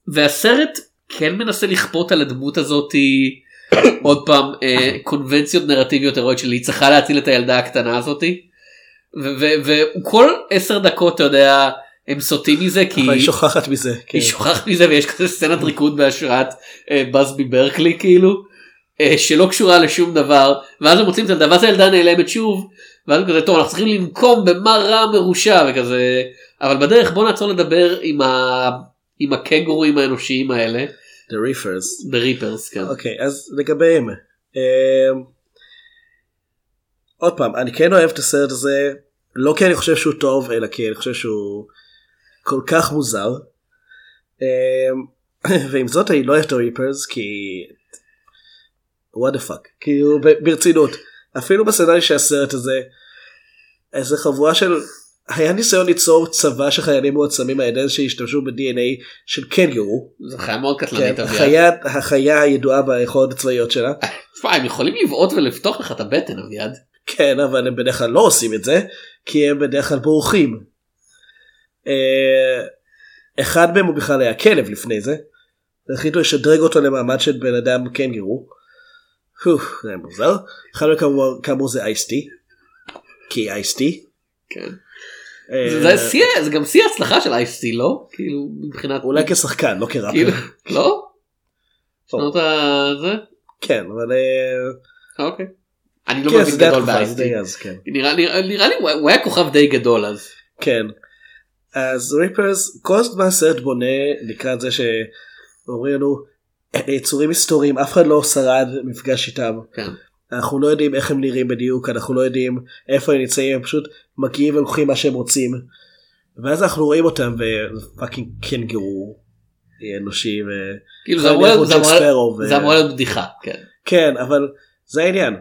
והסרט כן מנסה לכפות על הדמות הזאתי עוד פעם אה, קונבנציות נרטיביות הירואיות של היא צריכה להציל את הילדה הקטנה הזאתי. וכל עשר דקות אתה יודע הם סוטים מזה כי היא שוכחת מזה. כן. היא שוכחת מזה ויש כזה סצנת ריקוד בהשראת אה, בזבי ברקלי כאילו אה, שלא קשורה לשום דבר ואז הם מוצאים את הילדה ואז הילדה נעלמת שוב ואז הם כזה טוב אנחנו צריכים לנקום במה רע מרושע וכזה אבל בדרך בוא נעצור לדבר עם, ה... עם הקנגורים האנושיים האלה The Reefers. The Reapers כן. אוקיי אז לגביהם. אמ, עוד פעם אני כן אוהב את הסרט הזה לא כי אני חושב שהוא טוב אלא כי אני חושב שהוא כל כך מוזר. אמ, ועם זאת אני לא אוהב את הריפרס כי what the fuck כאילו ברצינות אפילו בסצנארי של הסרט הזה איזה חבורה של היה ניסיון ליצור צבא של חיילים מועצמים על ידי שהשתמשו ב-DNA של קנגורו. זה חיה מאוד קטלנית כן, החיה הידועה ביכולות הצבאיות שלה. תשמע, הם יכולים לבעוט ולפתוח לך את הבטן אביעד. כן אבל הם בדרך כלל לא עושים את זה כי הם בדרך כלל בורחים. אה, אחד מהם הוא בכלל היה כלב לפני זה. החליטו לשדרג אותו למעמד של בן אדם קנגרו. הו, זה היה מוזר. אחד מהם כאמור, כאמור זה אייסטי. כי אייסטי. כן. אה, זה שיא- זה גם שיא ההצלחה של אייסטי לא? כאילו מבחינת אולי כשחקן לא כראפר. כאילו לא? שנות ה... זה? כן אבל אה, אוקיי. אני לא כן, מבין גדול באייסטי. כן. נראה לי הוא היה כוכב די גדול אז. כן. אז ריפרס כל הזמן הסרט בונה לקראת זה שאומרים לנו "אלה יצורים היסטוריים אף אחד לא שרד מפגש איתם. כן. אנחנו לא יודעים איך הם נראים בדיוק אנחנו לא יודעים איפה הם נמצאים הם פשוט מגיעים ולוקחים מה שהם רוצים. ואז אנחנו רואים אותם ו fucking קנגרו אנושי. ו... כאילו זה אמור כמו זה אמור- ו- להיות בדיחה. כן. כן אבל זה העניין.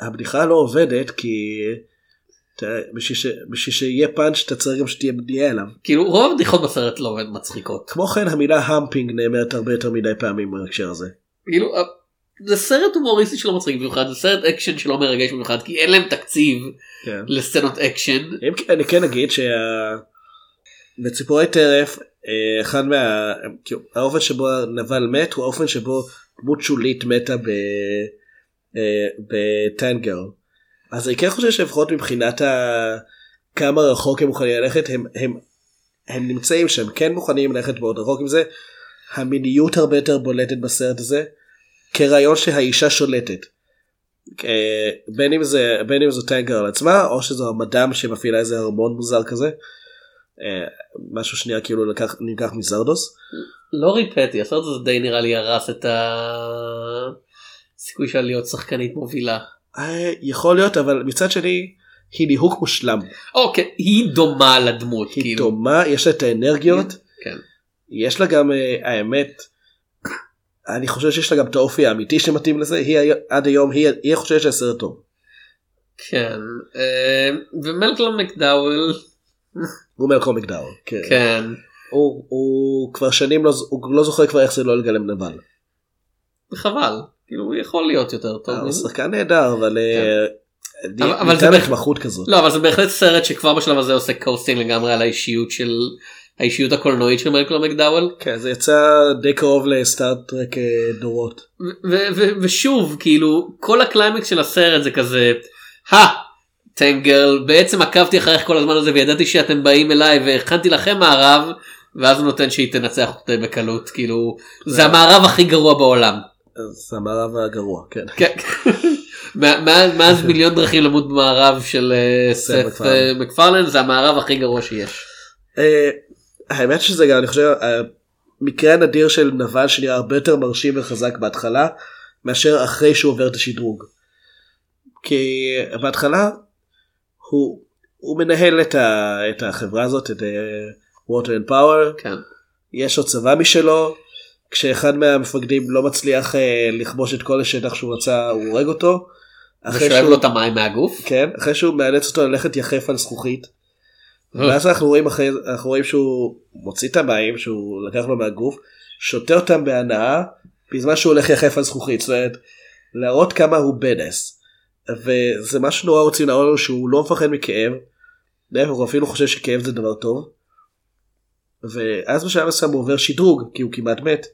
הבדיחה לא עובדת כי בשביל שיהיה פאנץ' אתה צריך גם שתהיה בנייה אליו. כאילו רוב הבדיחות בסרט לא עובד מצחיקות. כמו כן המילה ה humping נאמרת הרבה יותר מדי פעמים בהקשר הזה. כאילו אה, זה סרט הומוריסטי שלא מצחיק במיוחד זה סרט אקשן שלא מרגש במיוחד כי אין להם תקציב כן. לסצנות אקשן. אם כן, אני כן אגיד שבציפורי טרף אה, אחד מה... כאילו, האופן שבו הנבל מת הוא האופן שבו דמות שולית מתה ב... אה, ב Tank Girl. אז אני כן חושב שלפחות מבחינת ה... כמה רחוק הם מוכנים ללכת הם, הם, הם נמצאים שם כן מוכנים ללכת מאוד רחוק עם זה. המיניות הרבה יותר בולטת בסרט הזה כרעיון שהאישה שולטת. אה, בין אם זה בין אם זו טנגר על עצמה או שזו המדאם שמפעילה איזה הרמון מוזר כזה. אה, משהו שנייה כאילו לקח נלקח מזרדוס. לא ריפטי הסרט הזה די נראה לי הרס את הסיכוי שלה להיות שחקנית מובילה. אה, יכול להיות אבל מצד שני היא ליהוק מושלם. אוקיי היא דומה לדמות היא כאילו. דומה יש לה את האנרגיות. כן. יש לה גם אה, האמת. אני חושב שיש לה גם את האופי האמיתי שמתאים לזה היא הי- עד היום היא היא חושבת שהסרט טוב. כן. אה, ומלקלום מקדאוול. הוא מלקום מקדאוול. כן. כן. הוא, הוא כבר שנים לא, הוא לא זוכר כבר איך זה לא לגלם נבל. חבל. כאילו הוא יכול להיות יותר טוב. הוא מזה. שחקן נהדר אבל אה, כן. אבל- ניתן התמחות כזאת. לא אבל זה בהחלט סרט שכבר בשלב הזה עושה casting לגמרי על האישיות של האישיות הקולנועית של מלקלום מקדאוול. כן זה יצא די קרוב ל Star Trek אה, דורות. ו- ושוב כאילו כל הקליימקס של הסרט זה כזה. Tank Girl בעצם עקבתי אחריך כל הזמן הזה וידעתי שאתם באים אליי והכנתי לכם מארב ואז הוא נותן שהיא תנצח אותי בקלות כאילו זה המארב הכי גרוע בעולם. המארב הגרוע כן. כן. מאז מיליון דרכים למות במערב של אה, סת מקפרלן. אה, זה המערב הכי גרוע שיש. אה, האמת שזה גם אני חושב המקרה הנדיר של נבל שנראה הרבה יותר מרשים וחזק בהתחלה מאשר אחרי שהוא עובר את השדרוג. כי בהתחלה הוא, הוא מנהל את, ה, את החברה הזאת את אה, water and power כן. יש לו צבא משלו כשאחד מהמפקדים לא מצליח אה, לכבוש את כל השטח שהוא רצה הוא הורג אותו. ושואב שהוא- לו את המים מהגוף. כן, אחרי שהוא מאלץ אותו ללכת יחף על זכוכית. ואז אנחנו רואים אחרי אנחנו רואים שהוא מוציא את המים שהוא לקח לו מהגוף שותה אותם בהנאה בזמן שהוא הולך יחף על זכוכית זאת אומרת להראות כמה הוא בדס. וזה מה שנורא רוצים להראות לנו שהוא לא מפחד מכאב. להפך, הוא אפילו חושב שכאב זה דבר טוב. ואז בשלב מסוים הוא עובר שדרוג כי הוא כמעט מת.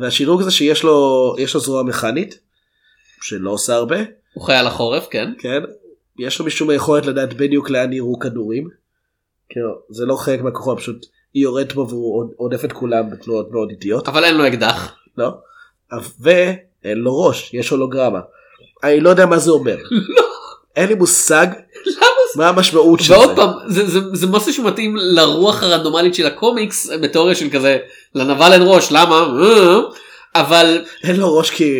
והשדרוג הזה שיש לו יש לו זרוע מכנית שלא עושה הרבה. הוא חייל החורף כן. כן, יש לו משום היכולת לדעת בדיוק לאן יראו כדורים. כאילו, זה לא חלק מהכוחות, פשוט היא יורדת בו והוא עוד- עודף את כולם בתנועות מאוד איטיות. אבל אין לו אקדח. לא? ואין לו ראש, יש הולוגרמה. אני לא יודע מה זה אומר. אין לי מושג מה המשמעות של ועוד זה. פעם זה, זה, זה משהו שמתאים לרוח הרנדומלית של הקומיקס בתיאוריה של כזה לנבל אין ראש למה אבל אין לו ראש כי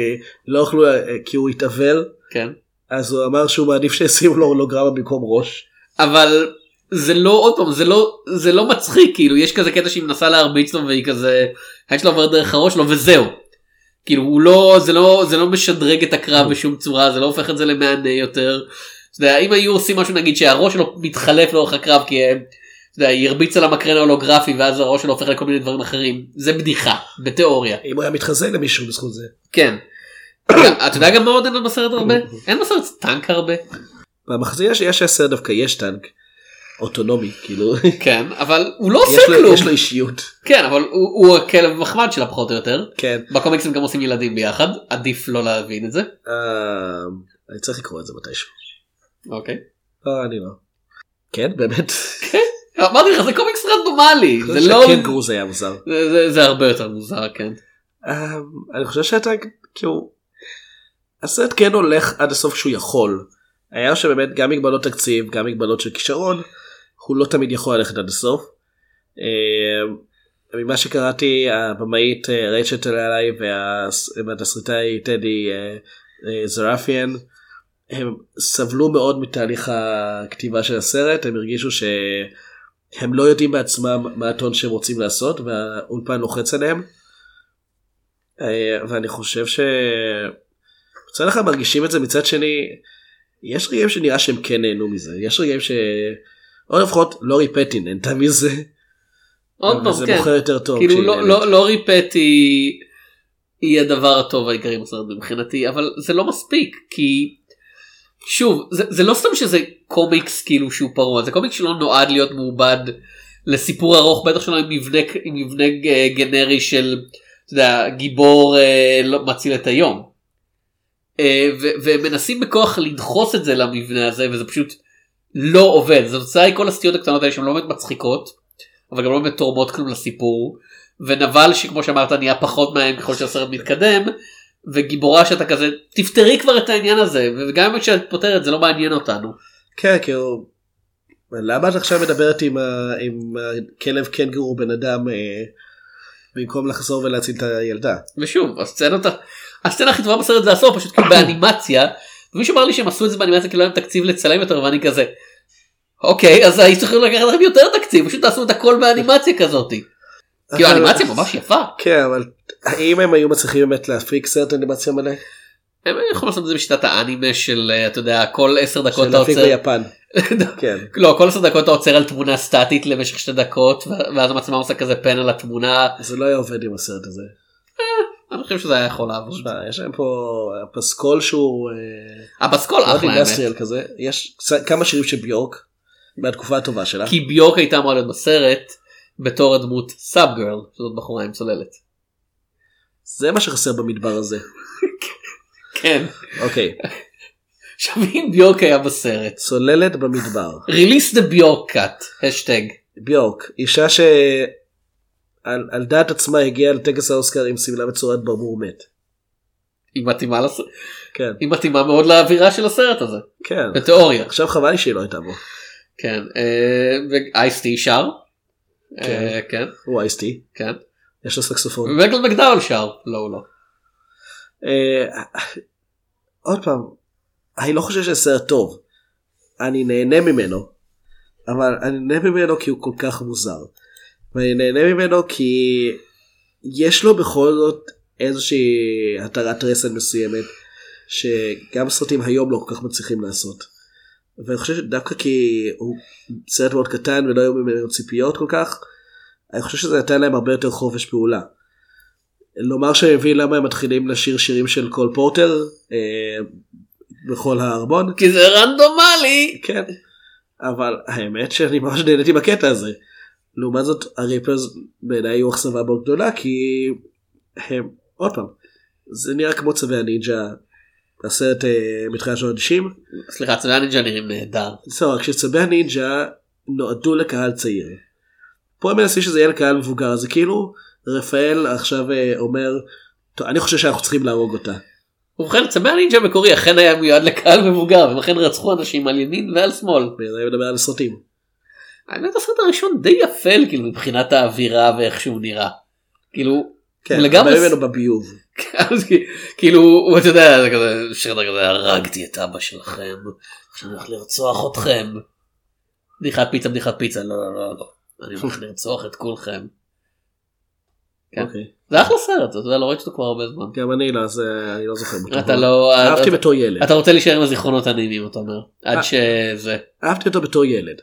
לא יכלו, כי הוא התאבל, כן אז הוא אמר שהוא מעדיף שישימו לו הולוגרמה במקום ראש. אבל זה לא עוד פעם זה לא זה לא מצחיק כאילו יש כזה קטע שהיא מנסה להרביץ לו והיא כזה האש שלה עוברת דרך הראש שלו וזהו. כאילו הוא לא זה לא זה לא משדרג את הקרב בשום צורה זה לא הופך את זה למהנה יותר. אתה יודע, אם היו עושים משהו נגיד שהראש שלו מתחלף לאורך הקרב כי אה, אתה יודע, היא הרביצה למקרן ההולוגרפי ואז הראש שלו הופך לכל מיני דברים אחרים זה בדיחה בתיאוריה אם הוא היה מתחזה למישהו בזכות זה. כן. אתה יודע גם מה עוד אין בסרט הרבה? אין בסרט טנק הרבה. במחזיר יש- יש הסרט דווקא יש טנק. אוטונומי כאילו כן אבל הוא לא עושה לו- כלום. יש לו אישיות. כן אבל הוא, הוא הכלב מחמד שלה פחות או יותר. כן. בקומיקסים גם עושים ילדים ביחד עדיף לא להבין את זה. אה, אני צריך לקרוא את זה מתישהו. אוקיי. לא אני לא. כן באמת. אמרתי לך זה קומיקס רנדומלי זה לא קנגורו זה היה מוזר. זה, זה, זה הרבה יותר מוזר כן. אה, אני חושב שאתה כאילו הסרט כן הולך עד הסוף כשהוא יכול. היה שבאמת גם מגבלות תקציב גם מגבלות של כישרון הוא לא תמיד יכול ללכת עד הסוף. אה, ממה שקראתי הבמאית אה, רייצ'ל טללי והתסריטאי טדי אה, זרפיאן הם סבלו מאוד מתהליך הכתיבה של הסרט הם הרגישו שהם לא יודעים בעצמם מה הטון שהם רוצים לעשות והאולפן לוחץ עליהם. ואני חושב ש... מצד אחד מרגישים את זה מצד שני יש רגעים שנראה שהם כן נהנו מזה יש רגעים ש... או לפחות לורי פטין נהנתה מזה. עוד פעם זה כן. מוכר יותר טוב. כאילו לא. לא, לא ריפט היא, הדבר הטוב העיקרי בסרט מבחינתי אבל זה לא מספיק כי שוב זה, זה לא סתם שזה קומיקס כאילו שהוא פרוע זה קומיקס שלא נועד להיות מעובד לסיפור ארוך בטח שלא עם מבנה עם מבנה ג- גנרי של אתה יודע, גיבור אה, לא, מציל את היום. אה, ומנסים בכוח לדחוס את זה למבנה הזה וזה פשוט לא עובד תוצאה היא כל הסטיות הקטנות האלה שהן לא באמת מצחיקות אבל גם לא באמת תורמות כלום לסיפור ונבל שכמו שאמרת נהיה פחות מהם ככל שהסרט מתקדם וגיבורה שאתה כזה תפתרי כבר את העניין הזה וגם אם כשאת פותרת זה לא מעניין אותנו. כן כאילו. למה את עכשיו מדברת עם, ה... עם הכלב קנגורו בן אדם אה, במקום לחזור ולהציל את הילדה. ושוב הסצנות הסצנה הכי טובה בסרט זה הסוף פשוט כאילו באנימציה ומישהו אמר לי שהם עשו את זה באנימציה כי לא היה להם תקציב לצלם יותר ואני כזה. אוקיי אז היו צריכים לקחת לכם יותר תקציב פשוט תעשו את הכל באנימציה כזאתי. כאילו אבל- האנימציה ממש יפה. כן אבל האם הם היו מצליחים באמת להפיק סרט אנימציה מלא? הם יכולים לעשות את זה בשיטת האנימה של אה, אתה יודע כל 10 דקות של אתה להפיק עוצר. ביפן. כן. לא כל 10 דקות אתה עוצר על תמונה סטטית למשך שתי דקות ואז המצלמה עושה כזה פן על התמונה. זה לא היה עובד עם הסרט הזה. אני חושב שזה היה יכול לעבוד. שמע, יש להם פה פסקול שהוא אה, הפסקול אחלה האמת. כזה יש כמה שירים של ביורק מהתקופה הטובה שלה. כי ביורק הייתה אמורה להיות בסרט בתור הדמות sub girl שזאת בחורה עם צוללת. זה מה שחסר במדבר הזה. כן. אוקיי עכשיו אם ביורק היה בסרט. צוללת במדבר. release the ביורק cut. השטג. ביורק אישה שעל על דעת עצמה הגיעה לטקס האוסקר עם שמלה בצורת ברבור מת. היא מתאימה לס... כן היא מתאימה מאוד לאווירה של הסרט הזה כן בתיאוריה עכשיו חבל לי שהיא לא הייתה בו כן אה, ואייסטי שר. אה, כן הוא אייסטי כן. יש לו סקסופון. ומגל מקדאול שר לא הוא לא. אה, עוד פעם אני לא חושב שזה סרט טוב. אני נהנה ממנו אבל אני נהנה ממנו כי הוא כל כך מוזר. ואני נהנה ממנו כי יש לו בכל זאת איזושהי התרת רסן מסוימת שגם סרטים היום לא כל כך מצליחים לעשות. ואני חושב שדווקא כי הוא סרט מאוד קטן ולא היו ממנו ציפיות כל כך אני חושב שזה נתן להם הרבה יותר חופש פעולה. לומר שאני מבין למה הם מתחילים לשיר שירים של קול פורטר אה, בכל הארמון כי זה רנדומלי. כן אבל האמת שאני ממש נהניתי בקטע הזה. לעומת זאת הריפרס בעיניי היו אכזבה מאוד גדולה כי הם עוד פעם זה נראה כמו צווי הנינג'ה הסרט אה, מתחילת שנות ה-90 סליחה צבעי הנינג'ה נראים נהדר. בסדר, כשצבי הנינג'ה נועדו לקהל צעיר. פה הם מנסים שזה יהיה לקהל מבוגר, זה כאילו רפאל עכשיו אה, אומר, טוב, אני חושב שאנחנו צריכים להרוג אותה. ובכן צבעי הנינג'ה המקורי אכן היה מיועד לקהל מבוגר והם אכן רצחו אנשים על ימין ועל שמאל. ואני מדבר על סרטים. האמת הסרט הראשון די אפל כאילו מבחינת האווירה ואיך שהוא נראה. כאילו כן, לגמרי ממנו בביוב. אז כ- כאילו אתה יודע זה כזה שיר כזה הרגתי את אבא שלכם עכשיו אני הולך לרצוח אתכם. בדיחת פיצה בדיחת פיצה לא לא לא לא אני הולך לרצוח את כולכם. כן. אוקיי. זה אחלה סרט אתה יודע לא ראיתי אותו כבר הרבה זמן. גם אני לא, אז אה, אני לא זוכר. אתה לא אהבתי אתה- בתור ילד. אתה רוצה להישאר עם הזיכרונות הנעימים אתה אומר עד אה. שזה. אהבתי אותו בתור ילד.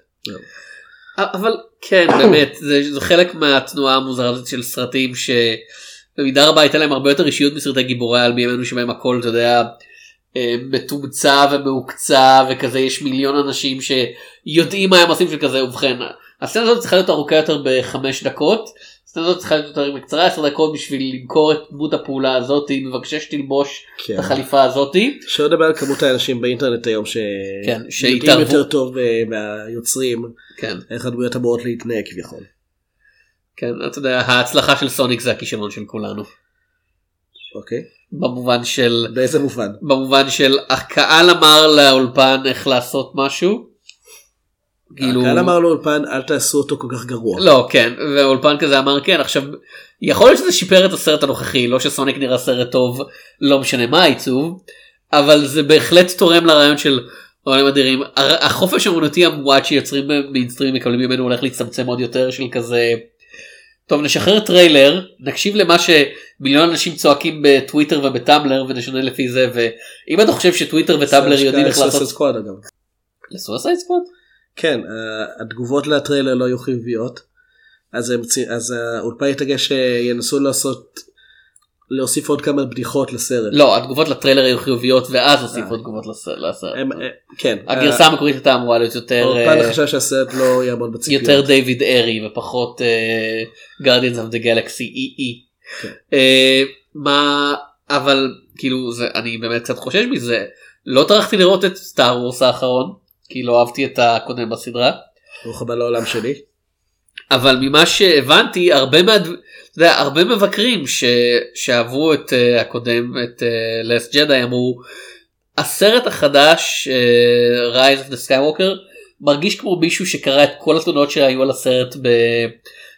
אבל כן באמת זה, זה חלק מהתנועה המוזרה הזאת של סרטים שבמידה רבה הייתה להם הרבה יותר אישיות מסרטי גיבורי על בימינו שבהם הכל אתה יודע אה, מתומצא ומהוקצע וכזה יש מיליון אנשים שיודעים מה הם עושים של כזה ובכן הסצנה הזאת צריכה להיות ארוכה יותר בחמש דקות. הסצנה הזאת צריכה להיות יותר בקצרה 10 דקות בשביל למכור את דמות הפעולה הזאת מבקשה שתלבוש כן. את החליפה הזאתי. שלא לדבר על כמות האנשים באינטרנט היום כן, שיודעים שהתערבו. יותר טוב אה, מהיוצרים כן. איך הדמויות אמורות להתנהג כביכול. כן אתה יודע ההצלחה של סוניק זה הכישלון של כולנו. אוקיי. במובן של באיזה מובן? במובן של הקהל אמר לאולפן איך לעשות משהו. כאילו הקהל אמר לאולפן אל תעשו אותו כל כך גרוע. לא כן ואולפן כזה אמר כן עכשיו יכול להיות שזה שיפר את הסרט הנוכחי לא שסוניק נראה סרט טוב לא משנה מה העיצוב אבל זה בהחלט תורם לרעיון של עולם אדירים החופש האמנותי המועט שיוצרים במיינסטרים מקבלים ממנו הולך להצטמצם עוד יותר של כזה. טוב נשחרר טריילר נקשיב למה שמיליון אנשים צועקים בטוויטר ובטמבלר ונשנה לפי זה ואם אתה חושב שטוויטר וטמבלר יודעים איך לעשות סקוואד אגב. לסויסייד סקוואד? כן, אה, התגובות לטריילר לא היו חיוביות. אז הם אז האולפן התעקש שינסו לעשות להוסיף עוד כמה בדיחות לסרט. לא התגובות לטריילר היו חיוביות ואז הוסיפו תגובות לס- לסרט. הם, אה, כן. הגרסה המקורית הייתה אמורה להיות יותר האולפן אה, חשב שהסרט לא יעמוד בציפיות. יותר דיוויד אייר ופחות גארדיאנס אוף דה גלקסי אי אי. אה, מה אבל כאילו זה אני באמת קצת חושש מזה לא טרחתי לראות את סטאר וורס האחרון כי לא אהבתי את הקודם בסדרה. ברוך הבא לעולם שלי. אבל ממה שהבנתי הרבה מה... אתה יודע, הרבה מבקרים ש... שאהבו את uh, הקודם את לס ג'די אמרו הסרט החדש uh, Rise of the Skywalker מרגיש כמו מישהו שקרא את כל התלונות שהיו על הסרט ב...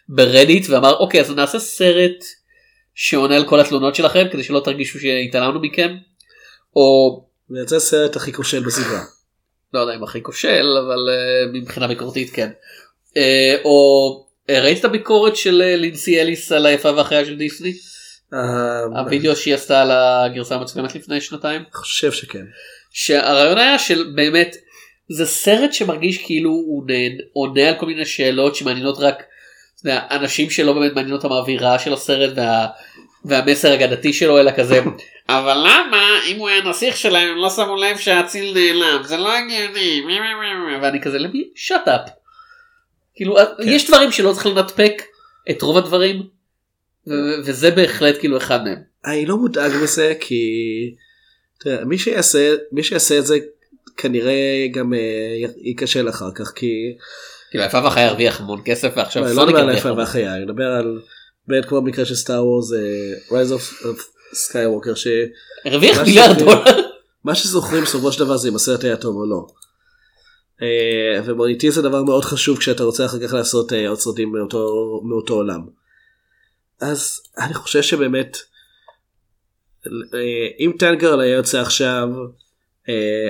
ברדיט ואמר אוקיי אז נעשה סרט שעונה על כל התלונות שלכם כדי שלא תרגישו שהתעלמנו מכם או ויצא סרט הכי כושל בסדרה. לא יודע אם הכי כושל אבל uh, מבחינה ביקורתית כן. Uh, או uh, ראית את הביקורת של uh, לינסי אליס על היפה והחיה של דיסני? הווידאו שהיא עשתה על הגרסה המצולמת לפני שנתיים? חושב שכן. שהרעיון היה של באמת זה סרט שמרגיש כאילו הוא עונה על כל מיני שאלות שמעניינות רק אנשים שלא באמת מעניין אותם האווירה של הסרט וה, והמסר הגדתי שלו אלא כזה אבל למה אם הוא היה נסיך שלהם הם לא שמו לב שהאציל נעלם זה לא הגיוני מי, מי, מי, מי." ואני כזה למי שאט אפ. כאילו יש דברים שלא צריך לנתפק את רוב הדברים וזה בהחלט כאילו אחד מהם. אני לא מודאג מזה כי תראה, מי שיעשה מי שיעשה את זה כנראה גם אה, ייכשל אחר כך כי כאילו היפה והחיה הרוויח המון כסף ועכשיו לא, לא סוניק מדבר על הרוויח היפה המון. והחיה אני מדבר על באמת כמו במקרה של סטאר וורס רייז אוף סקייווקר ש... הרוויח מה מיליארד דולר. מה שזוכרים בסופו של דבר זה אם הסרט היה טוב או לא. אה, ומוניטין זה דבר מאוד חשוב כשאתה רוצה אחר כך לעשות אה, עוד סרטים מאותו, מאותו עולם. אז אני חושב שבאמת אה, אם טנק גירל היה יוצא עכשיו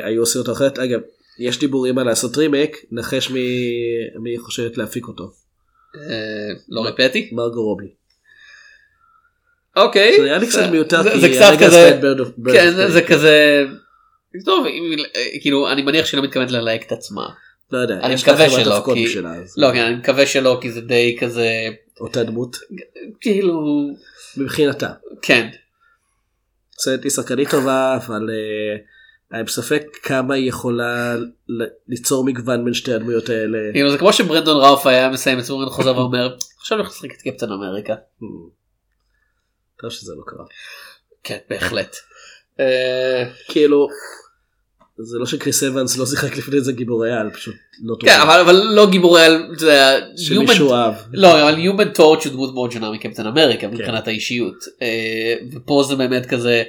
היו עושים אותו אחרת אגב יש דיבורים על לעשות רימק נחש מי, חושבת להפיק אותו לא רפטי? מרגו רובי. אוקיי. זה נראה לי קצת מיותר זה- קצת כזה, כן זה- כזה, טוב אם- כאילו אני מניח שהיא לא מתכוונת ללהק את עצמה. לא יודע אני מקווה שלא, כי- לא כן אני מקווה שלא כי זה די כזה אותה דמות כאילו מבחינתה. כן סרט היא שחקנית טובה אבל אה, אני בספק כמה היא יכולה ליצור מגוון בין שתי הדמויות האלה. כאילו זה כמו שברנדון ראוף היה מסיים את סמורן חוזר ואומר עכשיו אני הולך לשחק את קפטן אמריקה. טוב שזה לא קרה. כן בהחלט. אה, כאילו זה לא שקריס אבנס לא שיחק לפני זה גיבורי על פשוט לא טוב. כן אבל אבל לא גיבורי על אתה יודע, שמישהו אהב. לא אבל Human Torch הוא דמות מאוד שונה מקפטן אמריקה מבחינת האישיות אה, ופה זה באמת כזה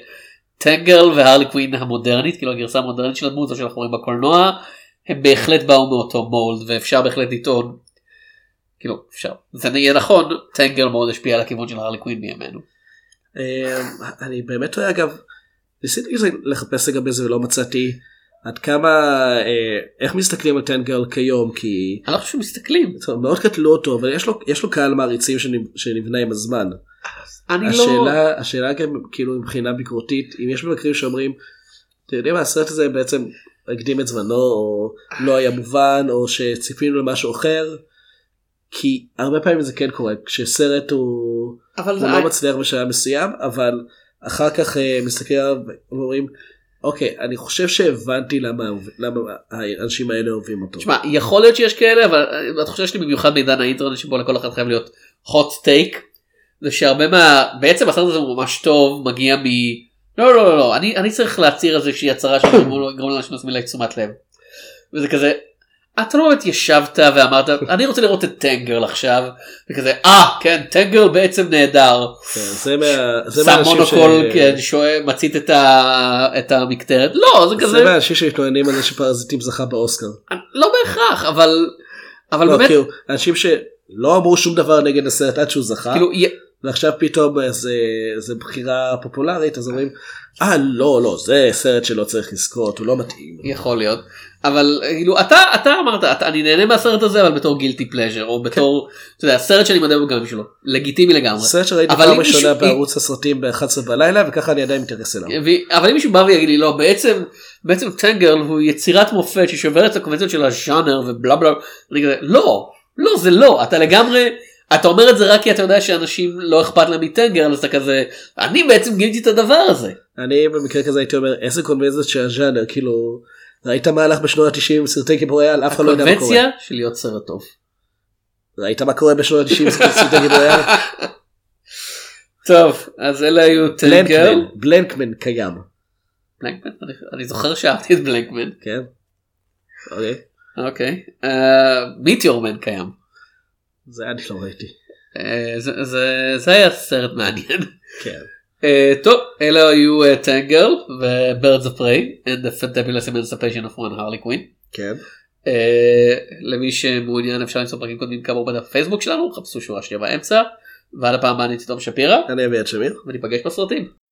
טנגרל והרלי קווין המודרנית כאילו הגרסה המודרנית של הדמות שאנחנו רואים בקולנוע הם בהחלט באו מאותו מולד ואפשר בהחלט לטעון. כאילו אפשר זה יהיה נכון טנגרל מאוד השפיע על הכיוון של הרלי קווין בימינו. אה, אני באמת רואה אגב ניסיתי לחפש לגבי זה ולא מצאתי עד כמה אה, איך מסתכלים על טנגרל כיום כי אני לא חושב שמסתכלים מאוד קטלו אותו אבל יש לו יש לו קהל מעריצים שנב- שנבנה עם הזמן. אני לא השאלה השאלה גם כאילו מבחינה ביקורתית אם יש מבקרים שאומרים אתם יודעים מה הסרט הזה בעצם הקדים את זמנו או לא היה מובן או שציפינו למשהו אחר. כי הרבה פעמים זה כן קורה כשסרט הוא, הוא זה לא מצליח בשלב מסוים אבל אחר כך אה, מסתכל עליו ואומרים אוקיי אני חושב שהבנתי למה למה האנשים האלה אוהבים אותו. תשמע יכול להיות שיש כאלה אבל אה, התחושה שלי במיוחד בעידן האינטרנט שבו לכל אחד חייב להיות hot take זה שהרבה מה בעצם הסרט הזה הוא ממש טוב מגיע מ... לא לא לא לא אני אני צריך להצהיר איזושהי הצהרה שגורם לאנשים לשים אליי תשומת לב. וזה כזה אתה לא באמת ישבת ואמרת אני רוצה לראות את טנגרל עכשיו וכזה אה כן טנגרל בעצם נהדר. כן, זה מה- זה שם מהאנשים ש- מונוקול כן, שואל מצית את ה- את המקטרת לא זה זה כזה מהאנשים שמתלוננים על זה שפרזיטים זכה באוסקר. לא בהכרח אבל אבל לא, באמת כאילו, אנשים שלא אמרו שום דבר נגד הסרט עד שהוא זכה כאילו ועכשיו פתאום זה, זה בחירה פופולרית אז אומרים אה לא לא זה סרט שלא צריך לזכות הוא לא מתאים. יכול להיות אבל כאילו אתה אתה אמרת אתה, אני נהנה מהסרט הזה אבל בתור גילטי פלז'ר או בתור אתה יודע, סרט שאני מדבר גם שלו לגיטימי לגמרי סרט שראיתי פעם ראשונה מישהו- בערוץ הסרטים ב-11 בלילה וככה אני עדיין מתייחס אליו. ו- אבל אם מישהו בא ויגיד לי לא בעצם בעצם טנגרל הוא יצירת מופת ששוברת את הקונבנציות של הז'אנר ובלה בלה אני כזה לא לא זה לא אתה לגמרי אתה אומר את זה רק כי אתה יודע שאנשים לא אכפת להם מטנגרל אז אתה כזה אני בעצם גיליתי את הדבר הזה אני במקרה כזה הייתי אומר איזה קונבנציות של הז'אנר כאילו ראית מה הלך בשנות ה-90 עם סרטי גיבורי על אף אחד לא יודע מה קורה. קונבנציה של להיות סרט טוב. ראית מה קורה בשנות ה-90 עם סרטי גיבורי על? טוב אז אלה היו טנגרל. בלנקמן קיים. בלנקמן? אני, זוכר שאהבתי את בלנקמן. כן. אוקיי. אוקיי. מיטיורמן קיים. זה אני לא ראיתי. אה, זה היה סרט מעניין. כן. אה, טוב אלה היו ו-Birds of Prey and the Fantabulous Emancipation of one Harley Quinn. כן. אה, למי שמעוניין אפשר למצוא פרקים קודמים כאמור בדף פייסבוק שלנו חפשו שורה שנייה באמצע. ועד הפעם הבאה אני תום שפירא אני אביעד שמיר. וניפגש בסרטים.